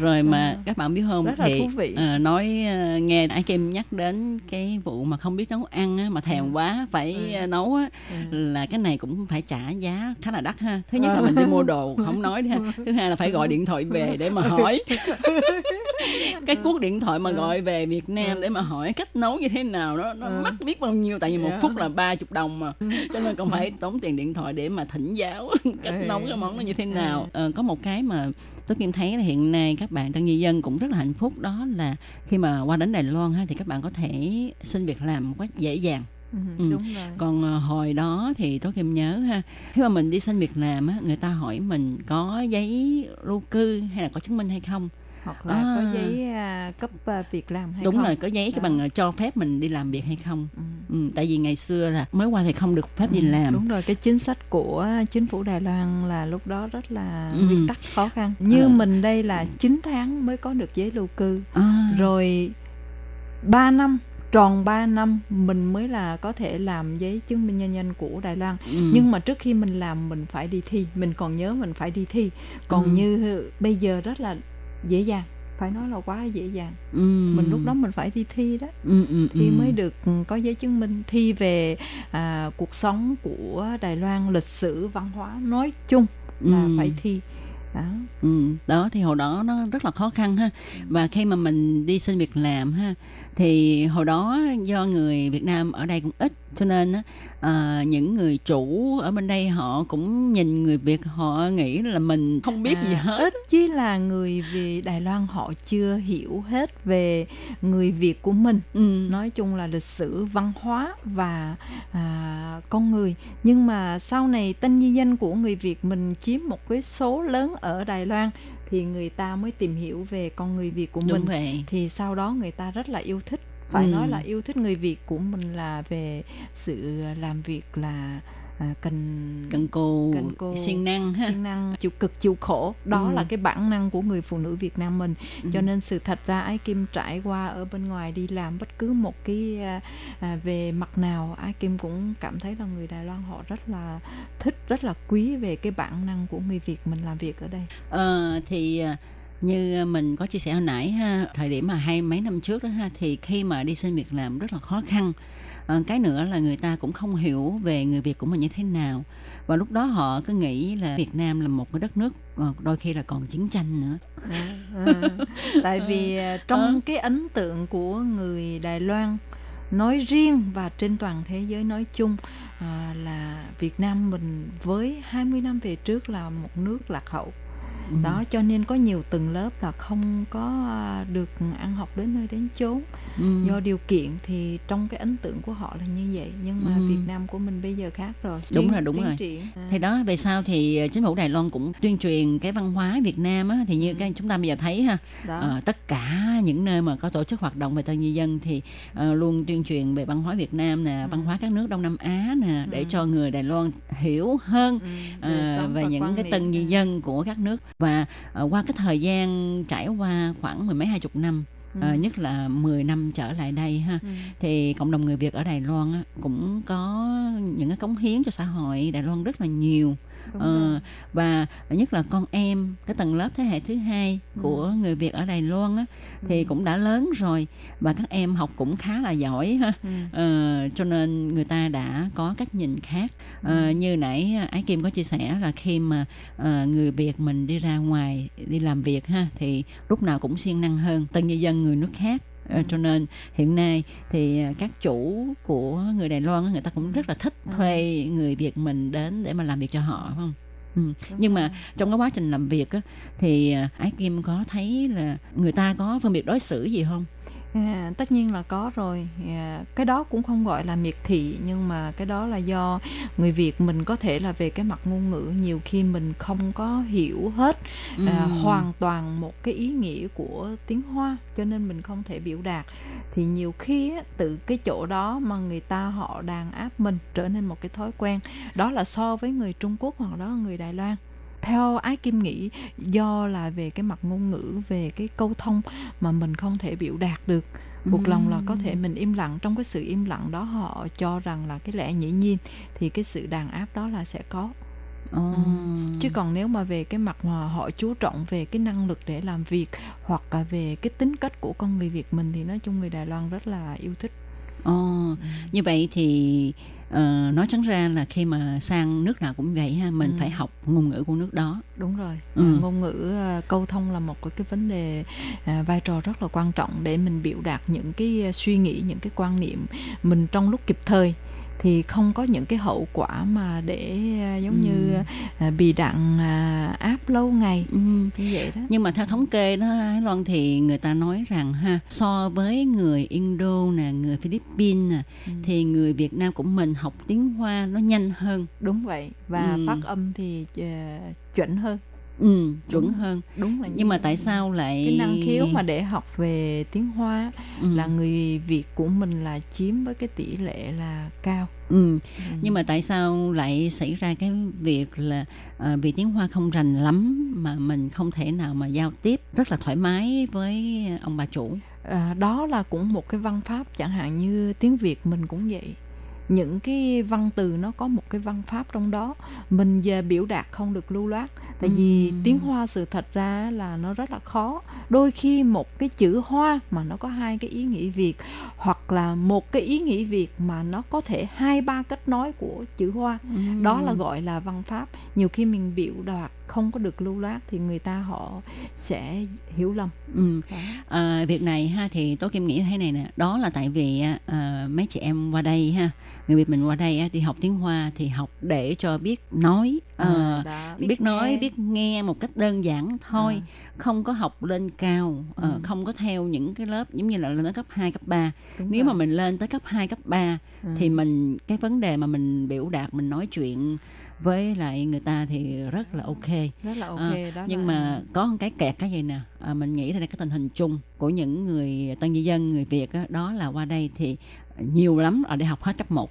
rồi mà À, các bạn biết không rất là thì thú vị. à, nói à, nghe Ái Kim nhắc đến cái vụ mà không biết nấu ăn á, mà thèm Ừ. quá phải Ừ. nấu á ừ. là cái này cũng phải trả giá khá là đắt ha thứ nhất là mình đi mua đồ không nói đi ha thứ hai là phải gọi điện thoại về để mà hỏi cái cuốc điện thoại mà gọi về Việt Nam để mà hỏi cách nấu như thế nào nó nó Ừ. mắc biết bao nhiêu tại vì một Dạ. phút là ba chục đồng mà cho nên còn phải tốn tiền điện thoại để mà thỉnh giáo cách Ừ. nấu cái món nó như thế nào Ừ. Ờ, có một cái mà tôi kim thấy là hiện nay các bạn tân di dân cũng rất là hạnh phúc đó là khi mà qua đến Đài Loan ha thì các bạn có thể xin việc làm một cách dễ dàng Ừ, Ừ. đúng rồi còn ờ, hồi đó thì tôi kim nhớ ha khi mà mình đi xin việc làm á người ta hỏi mình có giấy lưu cư hay là có chứng minh hay không hoặc là À. có giấy à, cấp à, việc làm hay đúng không rồi có giấy cái Đó. bằng ờ, cho phép mình đi làm việc hay không Ừ. ừ, tại vì ngày xưa là mới qua thì không được phép đi Ừ, làm đúng rồi cái chính sách của chính phủ Đài Loan là lúc đó rất là Ừ. nguyên tắc khó khăn như À. mình đây là 9 tháng mới có được giấy lưu cư à, rồi 3 năm tròn 3 năm mình mới là có thể làm giấy chứng minh nhân dân của Đài Loan ừ. nhưng mà trước khi mình làm mình phải đi thi mình còn nhớ mình phải đi thi còn Ừ. như bây giờ rất là dễ dàng phải nói là quá dễ dàng ừ. mình lúc đó mình phải đi thi đó ừ, ừ, thì ừ. mới được có giấy chứng minh thi về à, cuộc sống của Đài Loan lịch sử văn hóa nói chung là Ừ. phải thi đó. Ừ, đó thì hồi đó nó rất là khó khăn ha. Và khi mà mình đi xin việc làm ha thì hồi đó do người Việt Nam ở đây cũng ít cho nên á, à, những người chủ ở bên đây họ cũng nhìn người Việt họ nghĩ là mình không biết gì À, hết ít chỉ là người về Đài Loan họ chưa hiểu hết về người Việt của mình. Ừ. nói chung là lịch sử văn hóa và à, con người. Nhưng mà sau này tân di dân của người Việt mình chiếm một cái số lớn ở Đài Loan thì người ta mới tìm hiểu về con người Việt của đúng mình vậy thì sau đó người ta rất là yêu thích phải Ừ. nói là yêu thích người Việt của mình là về sự làm việc là à, cần cần cù Cần cù, siêng năng ha. siêng năng chịu cực chịu khổ. Đó Ừ. là cái bản năng của người phụ nữ Việt Nam mình. Ừ. cho nên sự thật ra ái kim trải qua ở bên ngoài đi làm bất cứ một cái à, à, về mặt nào ái kim cũng cảm thấy là người Đài Loan họ rất là thích rất là quý về cái bản năng của người Việt mình làm việc ở đây. Ờ, thì à, như mình có chia sẻ hồi nãy ha thời điểm mà hai mấy năm trước đó ha thì khi mà đi xin việc làm rất là khó khăn Ờ, cái nữa là người ta cũng không hiểu về người Việt của mình như thế nào. Và lúc đó họ cứ nghĩ là Việt Nam là một cái đất nước ờ, đôi khi là còn chiến tranh nữa. À, à, tại vì à, trong Ờ. cái ấn tượng của người Đài Loan nói riêng và trên toàn thế giới nói chung à, là Việt Nam mình với 20 năm về trước là một nước lạc hậu Ừ. đó cho nên có nhiều tầng lớp là không có à, được ăn học đến nơi đến chốn Ừ. do điều kiện thì trong cái ấn tượng của họ là như vậy nhưng mà Ừ. Việt Nam của mình bây giờ khác rồi Đúng Tiến- rồi, đúng rồi. triển. À. thì đó về sau thì ờ, chính phủ Đài Loan cũng tuyên truyền cái văn hóa Việt Nam á thì Ừ. như cái chúng ta bây giờ thấy ha đó ờ, tất cả những nơi mà có tổ chức hoạt động về tân di dân thì ờ, luôn tuyên truyền về văn hóa Việt Nam nè văn hóa các nước Đông Nam Á nè để Ừ. cho người Đài Loan hiểu hơn Ừ, sống về những cái tân di dân của các nước và ờ, qua cái thời gian trải qua khoảng mười mấy hai chục năm Ừ. nhất là 10 năm trở lại đây ha Ừ. thì cộng đồng người Việt ở Đài Loan á, cũng có những cái cống hiến cho xã hội Đài Loan rất là nhiều Ờ, và nhất là con em cái tầng lớp thế hệ thứ hai của người Việt ở Đài Loan á, thì Ừ. cũng đã lớn rồi và các em học cũng khá là giỏi ha. Ừ. Ờ, cho nên người ta đã có cách nhìn khác. Ờ, như nãy Ái Kim có chia sẻ là khi mà ờ, người Việt mình đi ra ngoài đi làm việc ha thì lúc nào cũng siêng năng hơn. Tân nhân dân người nước khác Ờ, cho nên hiện nay thì ờ, các chủ của người Đài Loan người ta cũng rất là thích thuê người Việt mình đến để mà làm việc cho họ phải không? Ừ. Nhưng mà trong cái quá trình làm việc á, thì ờ, Ái Kim có thấy là người ta có phân biệt đối xử gì không? À, tất nhiên là có rồi. À, cái đó cũng không gọi là miệt thị nhưng mà cái đó là do người Việt mình có thể là về cái mặt ngôn ngữ nhiều khi mình không có hiểu hết à, Ừ. hoàn toàn một cái ý nghĩa của tiếng Hoa cho nên mình không thể biểu đạt. Thì nhiều khi á, từ cái chỗ đó mà người ta họ đàn áp mình trở nên một cái thói quen đó là so với người Trung Quốc hoặc đó là người Đài Loan theo ái kim nghĩ do là về cái mặt ngôn ngữ về cái câu thông mà mình không thể biểu đạt được. Buộc lòng là có thể mình im lặng trong cái sự im lặng đó họ cho rằng là cái lẽ nhĩ nhiên thì cái sự đàn áp đó là sẽ có. Ồ. chứ còn nếu mà về cái mặt mà họ chú trọng về cái năng lực để làm việc hoặc là về cái tính cách của con người Việt mình thì nói chung người Đài Loan rất là yêu thích Ồ, như vậy thì ờ, nói trắng ra là khi mà sang nước nào cũng vậy ha, mình Ừ. phải học ngôn ngữ của nước đó. đúng rồi Ừ. À, ngôn ngữ à, câu thông là một cái vấn đề à, vai trò rất là quan trọng để mình biểu đạt những cái suy nghĩ những cái quan niệm mình trong lúc kịp thời thì không có những cái hậu quả mà để à, giống Ừ. như à, bị đặng à, áp lâu ngày Ừ. như vậy đó Nhưng mà theo thống kê đó Ái Loan thì người ta nói rằng ha, so với người Indo nè, người Philippines nè, Ừ. thì người Việt Nam của mình học tiếng Hoa nó nhanh hơn, đúng vậy và Ừ. phát âm thì chuẩn hơn ừ, chuẩn Đúng. hơn. đúng là như Nhưng mà tại sao lại cái năng khiếu mà để học về tiếng Hoa ừ. là người Việt của mình là chiếm với cái tỷ lệ là cao ừ. Ừ. Nhưng mà tại sao lại xảy ra cái việc là ờ, vì tiếng Hoa không rành lắm mà mình không thể nào mà giao tiếp rất là thoải mái với ông bà chủ? à, đó là cũng một cái văn pháp chẳng hạn như tiếng Việt mình cũng vậy những cái văn từ nó có một cái văn pháp trong đó. Mình về biểu đạt không được lưu loát. Tại vì Ừm. tiếng hoa sự thật ra là nó rất là khó. Đôi khi một cái chữ hoa mà nó có hai cái ý nghĩa việt hoặc là một cái ý nghĩa việt mà nó có thể hai ba cách nói của chữ hoa đó là gọi là văn pháp. Nhiều khi mình biểu đạt không có được lưu loát thì người ta họ sẽ hiểu lầm Ừ. À, việc này ha thì tôi kim nghĩ thế này nè đó là tại vì à, mấy chị em qua đây ha người việt mình qua đây đi học tiếng hoa thì học để cho biết nói ờ, À, đó, biết, nói nghe. biết nghe một cách đơn giản thôi không có học lên cao ờ, Ừ. không có theo những cái lớp giống như là lên tới cấp 2, cấp 3 Đúng nếu rồi. mà mình lên tới cấp 2, cấp 3 Ừ. thì mình cái vấn đề mà mình biểu đạt mình nói chuyện với lại người ta thì rất là ok rất là ok À, đó nhưng là- mà có một cái kẹt cái gì nè à, mình nghĩ là cái tình hình chung của những người tân di dân người việt đó, đó là qua đây thì nhiều lắm ở để học hết cấp 1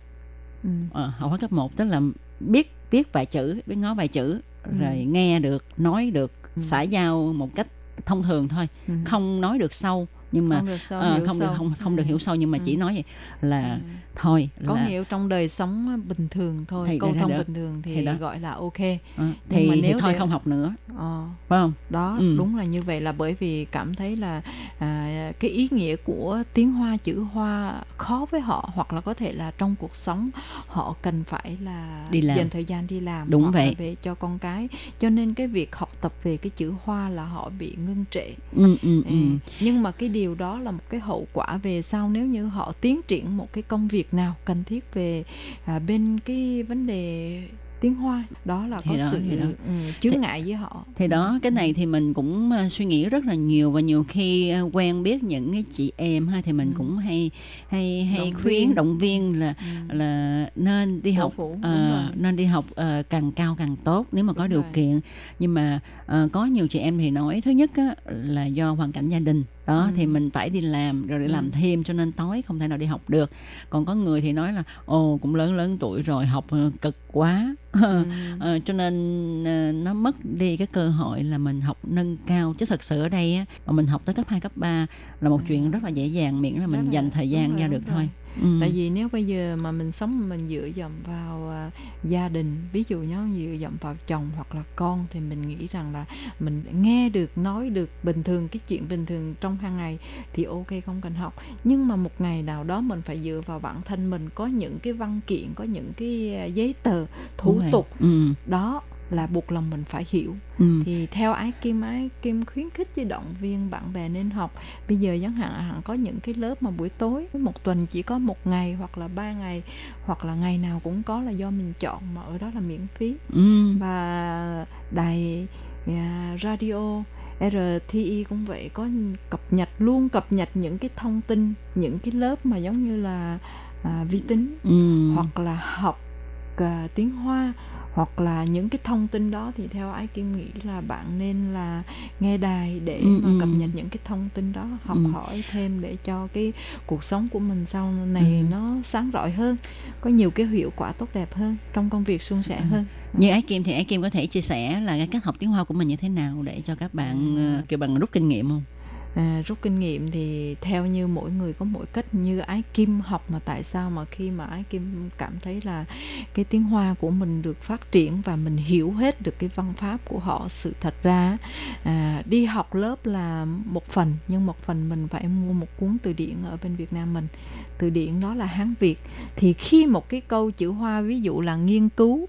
ừ. học hết cấp 1 tức là biết viết vài chữ biết nói vài chữ Ừ. rồi nghe được nói được xã giao một cách thông thường thôi Ừ. không nói được sâu nhưng mà Không được sâu, hiểu không được sâu. không không được Ừ. hiểu sâu nhưng mà chỉ Ừ. nói vậy là Ừ. thôi có là hiểu trong đời sống bình thường thôi Thì câu thông bình thường thì, thì đó. gọi là ok Nhưng thì, mà thì nếu thôi để- không học nữa ờ, phải không đó Ừ. đúng là như vậy là bởi vì cảm thấy là à, cái ý nghĩa của tiếng hoa chữ hoa khó với họ hoặc là có thể là trong cuộc sống họ cần phải là Đi làm. dành thời gian đi làm Đúng vậy. về cho con cái cho nên cái việc học tập về cái chữ hoa là họ bị ngưng trệ ừ, ừ, Ừ. ừ. nhưng mà cái điều đó là một cái hậu quả về sau nếu như họ tiến triển một cái công việc nào cần thiết về à, bên cái vấn đề tiếng hoa đó là Thì có đó, sự thì đó. ừ, chướng Thì- ngại với họ thì đó cái này thì mình cũng ờ, suy nghĩ rất là nhiều và nhiều khi ờ, quen biết những cái chị em ha thì mình Ừ. cũng hay hay hay Động khuyến viên. động viên là là nên đi Cổ học vũ, đúng ờ, nên đi học ờ, càng cao càng tốt nếu mà có Đúng điều rồi. kiện nhưng mà ờ, có nhiều chị em thì nói thứ nhất á, là do hoàn cảnh gia đình đó Ừ. thì mình phải đi làm rồi để làm Ừ. thêm cho nên tối không thể nào đi học được còn có người thì nói là ồ cũng lớn lớn tuổi rồi học ờ, cực quá Ừ. Ờ, cho nên ờ, nó mất đi cái cơ hội là mình học nâng cao chứ thật sự ở đây á mà mình học tới cấp 2, cấp 3 là một chuyện rất là dễ dàng miễn là mình Rất là- dành thời đúng gian ra được rồi. thôi ừ. tại vì nếu bây giờ mà mình sống mình dựa dẫm vào à, gia đình ví dụ như dựa dẫm vào chồng hoặc là con thì mình nghĩ rằng là mình nghe được nói được bình thường cái chuyện bình thường trong hàng ngày thì ok không cần học nhưng mà một ngày nào đó mình phải dựa vào bản thân mình có những cái văn kiện có những cái à, giấy tờ thủ tục ừ. đó là buộc lòng mình phải hiểu Ừ. thì theo ái kim ái kim khuyến khích với động viên bạn bè nên học bây giờ chẳng hạn hạn có những cái lớp mà buổi tối một tuần chỉ có một ngày hoặc là ba ngày hoặc là ngày nào cũng có là do mình chọn mà ở đó là miễn phí Ừ. và đài à, radio RTI cũng vậy có cập nhật luôn cập nhật những cái thông tin những cái lớp mà giống như là à, vi tính Ừ. hoặc là học à, tiếng Hoa hoặc là những cái thông tin đó thì theo ái kim nghĩ là bạn nên là nghe đài để Ừ, mà ừ. cập nhật những cái thông tin đó học Ừ. hỏi thêm để cho cái cuộc sống của mình sau này Ừ. nó sáng rọi hơn có nhiều cái hiệu quả tốt đẹp hơn trong công việc suôn sẻ Ừ. hơn như ái kim thì ái kim có thể chia sẻ là cái cách học tiếng hoa của mình như thế nào để cho các bạn ờ, kêu bằng rút kinh nghiệm không à, rút kinh nghiệm thì theo như mỗi người có mỗi cách như ái kim học mà tại sao mà khi mà ái kim cảm thấy là cái tiếng hoa của mình được phát triển và mình hiểu hết được cái văn pháp của họ sự thật ra à, đi học lớp là một phần nhưng một phần mình phải mua một cuốn từ điển ở bên Việt Nam mình. Từ điển đó là Hán Việt. Thì khi một cái câu chữ hoa ví dụ là nghiên cứu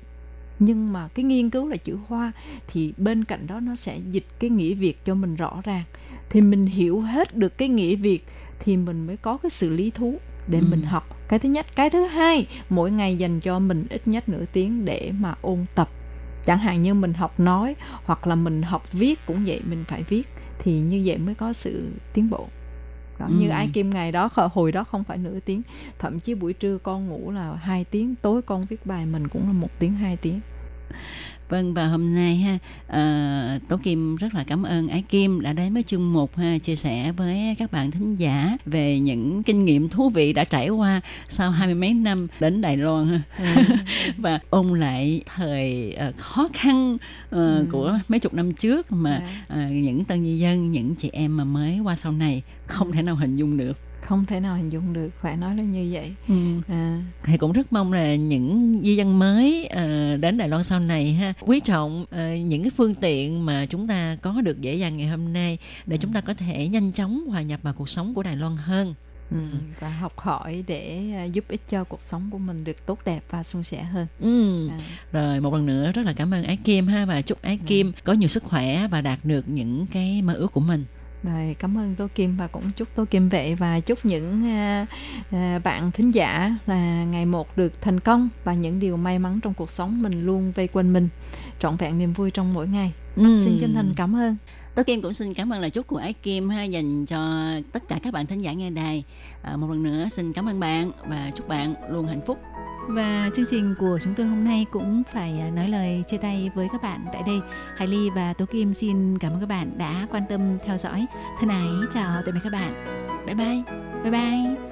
nhưng mà cái nghiên cứu là chữ hoa thì bên cạnh đó nó sẽ dịch cái nghĩa việt cho mình rõ ràng. Thì mình hiểu hết được cái nghĩa việt thì mình mới có cái sự lý thú để Ừ. mình học. Cái thứ nhất. Cái thứ hai mỗi ngày dành cho mình ít nhất nửa tiếng để mà ôn tập. Chẳng hạn như mình học nói hoặc là mình học viết cũng vậy mình phải viết thì như vậy mới có sự tiến bộ. Đó, như Ừ. ai kim ngày đó hồi đó không phải nửa tiếng. Thậm chí buổi trưa con ngủ là hai tiếng tối con viết bài mình cũng là một tiếng hai tiếng Vâng và hôm nay ha à, Tố Kim rất là cảm ơn Ái Kim đã đến với chương mục ha chia sẻ với các bạn thính giả về những kinh nghiệm thú vị đã trải qua sau hai mươi mấy năm đến Đài Loan ha. Và ôn lại thời ờ, khó khăn ờ, Ừ. của mấy chục năm trước mà ờ, những tân di dân những chị em mà mới qua sau này không thể nào hình dung được không thể nào hình dung được phải nói là như vậy. À, thì cũng rất mong là những di dân mới ờ, đến Đài Loan sau này ha quý trọng ờ, những cái phương tiện mà chúng ta có được dễ dàng ngày hôm nay để chúng ta có thể nhanh chóng hòa nhập vào cuộc sống của Đài Loan hơn. ừ, và học hỏi để à, giúp ích cho cuộc sống của mình được tốt đẹp và suôn sẻ hơn. Ừ. à, Rồi một lần nữa rất là cảm ơn Ái Kim ha và chúc Ái Kim có nhiều sức khỏe và đạt được những cái mơ ước của mình. Rồi cảm ơn Tô Kim và cũng chúc Tô Kim vậy và chúc những à, bạn thính giả là ngày một được thành công và những điều may mắn trong cuộc sống mình luôn vây quanh mình trọn vẹn niềm vui trong mỗi ngày Ừ. xin chân thành cảm ơn Tố Kim cũng xin cảm ơn lời chúc của Ái Kim ha dành cho tất cả các bạn thính giả nghe đài. À, một lần nữa xin cảm ơn bạn và chúc bạn luôn hạnh phúc. Và chương trình của chúng tôi hôm nay cũng phải à, nói lời chia tay với các bạn tại đây. Hải Ly và Tố Kim xin cảm ơn các bạn đã quan tâm theo dõi. Thân ái chào tạm biệt các bạn. Bye bye. Bye bye.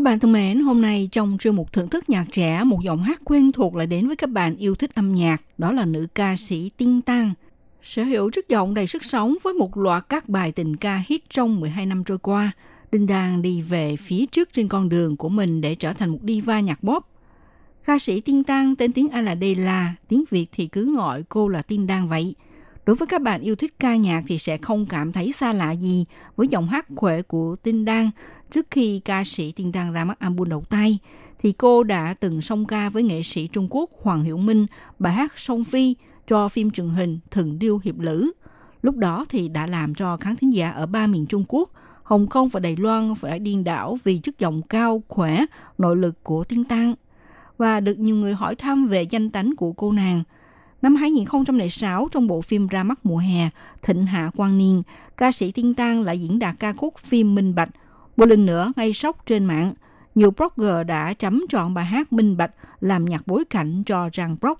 Các bạn thân mến, hôm nay trong chuyên mục thưởng thức nhạc trẻ, một giọng hát quen thuộc lại đến với các bạn yêu thích âm nhạc, đó là nữ ca sĩ Tinh Tăng. Sở hữu chất giọng đầy sức sống với một loạt các bài tình ca hit trong 12 năm trôi qua, Đinh Đan đi về phía trước trên con đường của mình để trở thành một diva nhạc pop. Ca sĩ Tinh Tăng tên tiếng Anh là Dela, tiếng Việt thì cứ gọi cô là Tinh Đan vậy. Đối với các bạn yêu thích ca nhạc thì sẽ không cảm thấy xa lạ gì với giọng hát khỏe của Tinh Đan trước khi ca sĩ Tinh Đan ra mắt album đầu tay thì cô đã từng song ca với nghệ sĩ Trung Quốc Hoàng Hiểu Minh bài hát Song Phi cho phim truyền hình Thần Điêu Hiệp Lữ. Lúc đó thì đã làm cho khán thính giả ở ba miền Trung Quốc, Hồng Kông và Đài Loan phải điên đảo vì chất giọng cao, khỏe, nội lực của Tinh Tăng. Và được nhiều người hỏi thăm về danh tánh của cô nàng. Năm 2006, trong bộ phim ra mắt mùa hè Thịnh Hạ Quang Niên, ca sĩ Tiên Tăng lại diễn đạt ca khúc phim Minh Bạch. Một lần nữa gây sốc trên mạng, nhiều blogger đã chấm chọn bài hát Minh Bạch làm nhạc bối cảnh cho trang blog.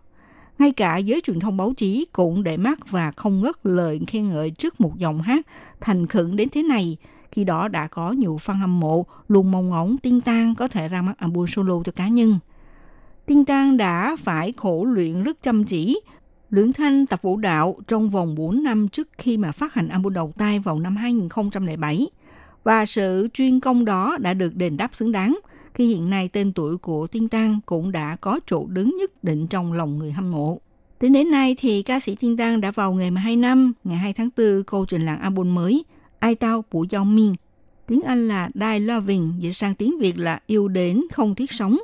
Ngay cả giới truyền thông báo chí cũng để mắt và không ngớt lời khen ngợi trước một giọng hát thành khẩn đến thế này. Khi đó đã có nhiều fan hâm mộ luôn mong ngóng Tiên Tăng có thể ra mắt album solo cho cá nhân. Tiên Tăng đã phải khổ luyện rất chăm chỉ, luyện thanh tập vũ đạo trong vòng 4 năm trước khi mà phát hành album đầu tay vào năm 2007. Và sự chuyên công đó đã được đền đáp xứng đáng khi hiện nay tên tuổi của Tiên Tăng cũng đã có chỗ đứng nhất định trong lòng người hâm mộ. Tính đến nay thì ca sĩ Tiên Tăng đã vào nghề mà 2 năm, ngày 2 tháng 4 cô trình làng album mới Ai Tao của Giao Miên. Tiếng Anh là Die Loving, dịch sang tiếng Việt là Yêu Đến Không Thiết Sống.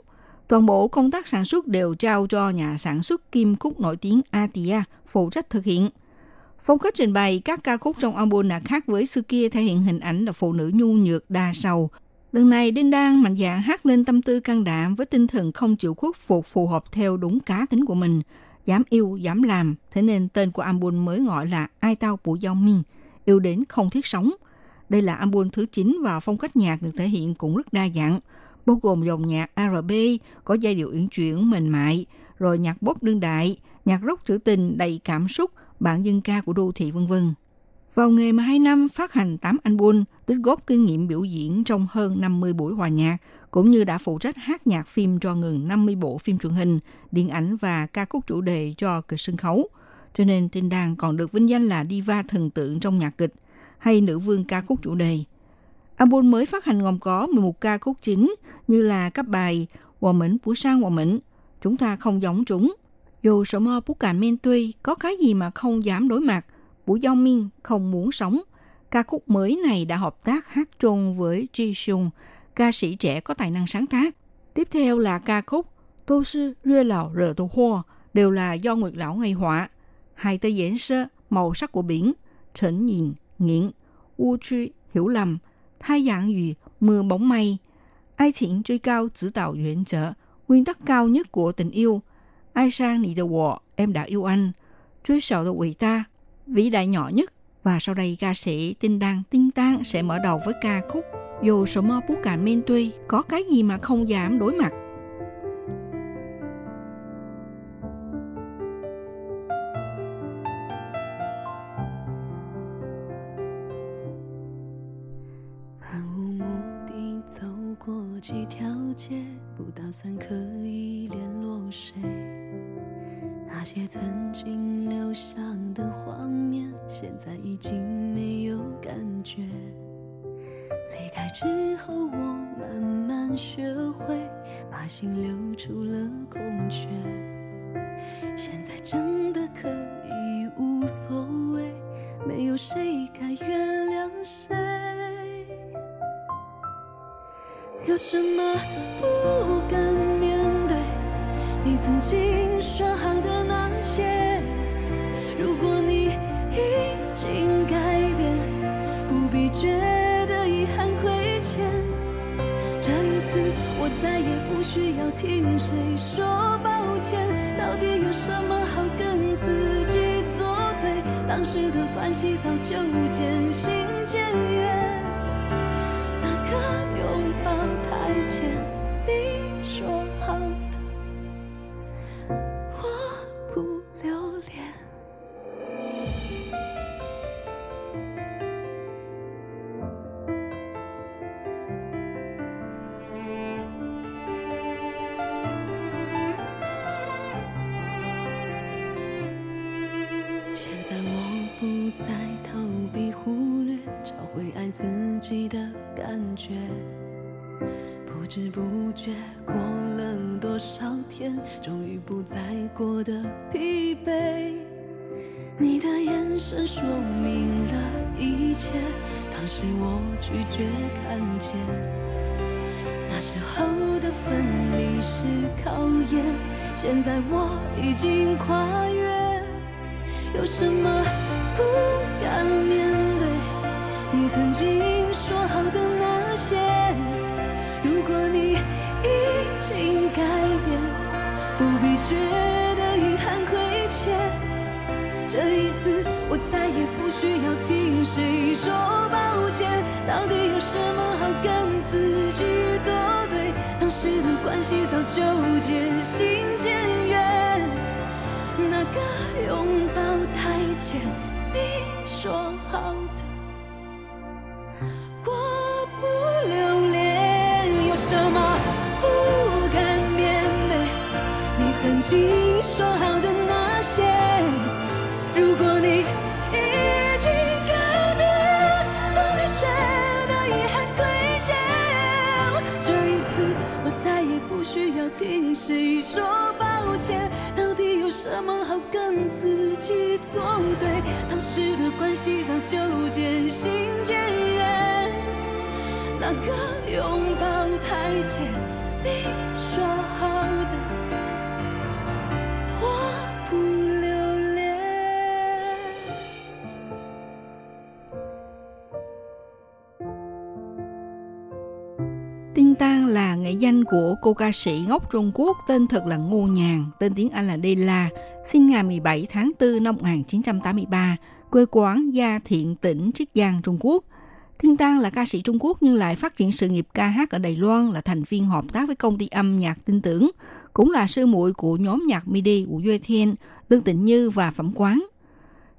Toàn bộ công tác sản xuất đều trao cho nhà sản xuất kim khúc nổi tiếng Atia phụ trách thực hiện. Phong cách trình bày các ca khúc trong album là khác với xưa kia thể hiện hình ảnh là phụ nữ nhu nhược đa sầu. Lần này Đinh Đan mạnh dạn hát lên tâm tư can đảm với tinh thần không chịu khuất phục phù hợp theo đúng cá tính của mình, dám yêu, dám làm. Thế nên tên của album mới gọi là Ai Tao Bù Giao Minh, yêu đến không thiết sống. Đây là album thứ 9 và phong cách nhạc được thể hiện cũng rất đa dạng, bao gồm dòng nhạc R&B, có giai điệu uyển chuyển, mềm mại, rồi nhạc bốp đương đại, nhạc rock trữ tình đầy cảm xúc, bản dân ca của đô thị vân vân. Vào nghề mà 2 năm phát hành 8 album, tích góp kinh nghiệm biểu diễn trong hơn 50 buổi hòa nhạc, cũng như đã phụ trách hát nhạc phim cho gần 50 bộ phim truyền hình, điện ảnh và ca khúc chủ đề cho kịch sân khấu. Cho nên Tinh Đan còn được vinh danh là diva thần tượng trong nhạc kịch hay nữ vương ca khúc chủ đề. Album mới phát hành gồm có 11 ca khúc chính như là các bài Hòa Mĩnh Phú Sang Hòa mĩnh Chúng ta không giống chúng, Dù sở mơ bú cạn men tuy, có cái gì mà không dám đối mặt, Vũ Giao Minh không muốn sống. Ca khúc mới này đã hợp tác hát chung với Ji Sung, ca sĩ trẻ có tài năng sáng tác. Tiếp theo là ca khúc Tô Sư Rưa Lào Rờ Tô Hoa, đều là do Nguyệt Lão ngày họa. Hai tờ diễn sơ, màu sắc của biển, Trấn Nhìn, Nghiện, U Truy, Hiểu Lầm, Thái Dạng Yu, Mưa Bóng Mây, Ai Chính Truy Cao Chỉ Đạo nguyên tắc, nguyên tắc cao nhất của tình yêu, Ai sang nị de wo, em đã yêu anh, Truy sầu de quỷ ta, vĩ đại nhỏ nhất. Và sau đây ca sĩ Tinh Đăng Tinh Tang sẽ mở đầu với ca khúc Dù số mơ bút cả men tuy, có cái gì mà không dám đối mặt. 几条街，不打算刻意联络谁。那些曾经留下的画面，现在已经没有感觉。离开之后，我慢慢学会把心留出了空缺。现在真的可以无所谓，没有谁该原谅谁。有什么不敢面对你曾经说好的那些如果你已经改变不必觉得遗憾亏欠这一次我再也不需要听谁说抱歉到底有什么好跟自己作对当时的关系早就渐行渐远跟自己作对？当时的关系早就渐行渐远。那个拥抱太浅，你 của cô ca sĩ gốc Trung Quốc tên thật là Ngô Nhàn, tên tiếng Anh là Dela, sinh ngày 17 tháng 4 năm 1983, quê quán Gia Thiện tỉnh Triết Giang, Trung Quốc. Thiên Tăng là ca sĩ Trung Quốc nhưng lại phát triển sự nghiệp ca hát ở Đài Loan là thành viên hợp tác với công ty âm nhạc tin tưởng, cũng là sư muội của nhóm nhạc MIDI của Duy Thiên, Lương Tịnh Như và Phẩm Quán.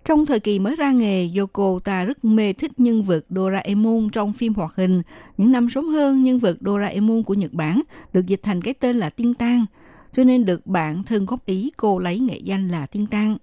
Trong thời kỳ mới ra nghề, Yoko ta rất mê thích nhân vật Doraemon trong phim hoạt hình. Những năm sớm hơn, nhân vật Doraemon của Nhật Bản được dịch thành cái tên là Tiên Tăng, cho nên được bạn thân góp ý cô lấy nghệ danh là Tiên Tăng.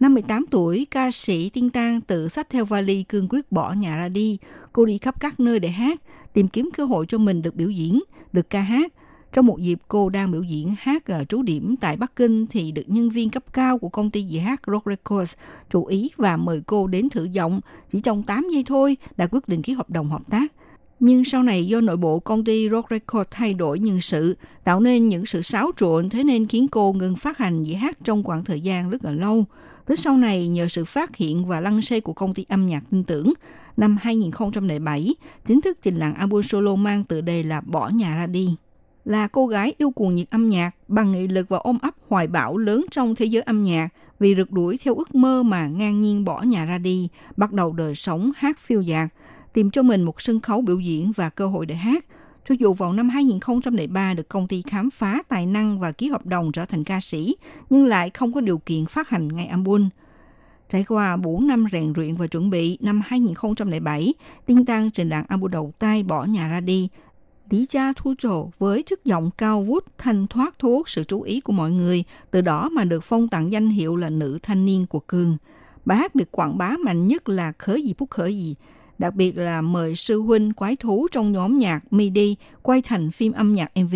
Năm 18 tuổi, ca sĩ Tiên Tăng tự xách theo vali cương quyết bỏ nhà ra đi. Cô đi khắp các nơi để hát, tìm kiếm cơ hội cho mình được biểu diễn, được ca hát. Trong một dịp cô đang biểu diễn hát ở trú điểm tại Bắc Kinh thì được nhân viên cấp cao của công ty dì hát Rock Records chú ý và mời cô đến thử giọng. Chỉ trong 8 giây thôi đã quyết định ký hợp đồng hợp tác. Nhưng sau này do nội bộ công ty Rock Records thay đổi nhân sự, tạo nên những sự xáo trộn thế nên khiến cô ngừng phát hành dĩ hát trong khoảng thời gian rất là lâu. Tới sau này, nhờ sự phát hiện và lăng xê của công ty âm nhạc tin tưởng, năm 2007, chính thức trình làng album solo mang tựa đề là Bỏ Nhà Ra Đi. Là cô gái yêu cuồng nhiệt âm nhạc, bằng nghị lực và ôm ấp hoài bão lớn trong thế giới âm nhạc, vì rượt đuổi theo ước mơ mà ngang nhiên bỏ nhà ra đi, bắt đầu đời sống hát phiêu dạt, tìm cho mình một sân khấu biểu diễn và cơ hội để hát. Cho dù vào năm 2003 được công ty khám phá tài năng và ký hợp đồng trở thành ca sĩ, nhưng lại không có điều kiện phát hành ngay album. Trải qua 4 năm rèn luyện và chuẩn bị, năm 2007, Tiên Tăng trình đàn album đầu tay bỏ nhà ra đi. Lý Gia Thu Trồ với chất giọng cao vút thanh thoát thu hút sự chú ý của mọi người, từ đó mà được phong tặng danh hiệu là nữ thanh niên của Cường. Bài hát được quảng bá mạnh nhất là Khởi gì phúc khởi gì, đặc biệt là mời sư huynh quái thú trong nhóm nhạc MIDI quay thành phim âm nhạc MV.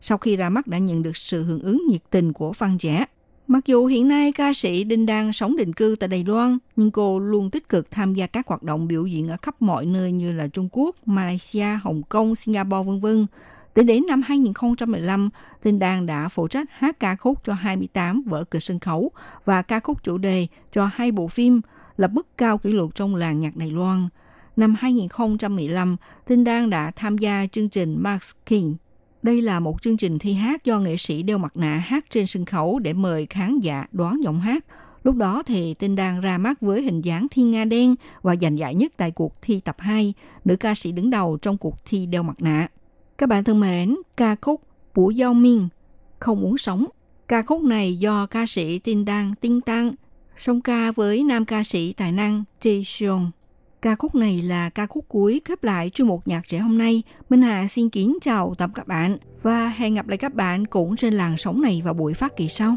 Sau khi ra mắt đã nhận được sự hưởng ứng nhiệt tình của fan trẻ. Mặc dù hiện nay ca sĩ Đinh đang sống định cư tại Đài Loan, nhưng cô luôn tích cực tham gia các hoạt động biểu diễn ở khắp mọi nơi như là Trung Quốc, Malaysia, Hồng Kông, Singapore v.v. Tính đến năm 2015, Đinh Đan đã phụ trách hát ca khúc cho 28 vở kịch sân khấu và ca khúc chủ đề cho hai bộ phim, lập mức cao kỷ lục trong làng nhạc Đài Loan. Năm 2015, Tinh Đan đã tham gia chương trình Max King. Đây là một chương trình thi hát do nghệ sĩ đeo mặt nạ hát trên sân khấu để mời khán giả đoán giọng hát. Lúc đó thì Tinh đang ra mắt với hình dáng thiên nga đen và giành giải nhất tại cuộc thi tập 2, nữ ca sĩ đứng đầu trong cuộc thi đeo mặt nạ. Các bạn thân mến, ca khúc Bủa Giao Miên, Không muốn Sống. Ca khúc này do ca sĩ Tinh Đăng Tinh Tăng song ca với nam ca sĩ tài năng Jae Seong. Ca khúc này là ca khúc cuối khép lại chuyên mục nhạc trẻ hôm nay. Minh Hà xin kính chào tạm các bạn và hẹn gặp lại các bạn cũng trên làn sóng này vào buổi phát kỳ sau.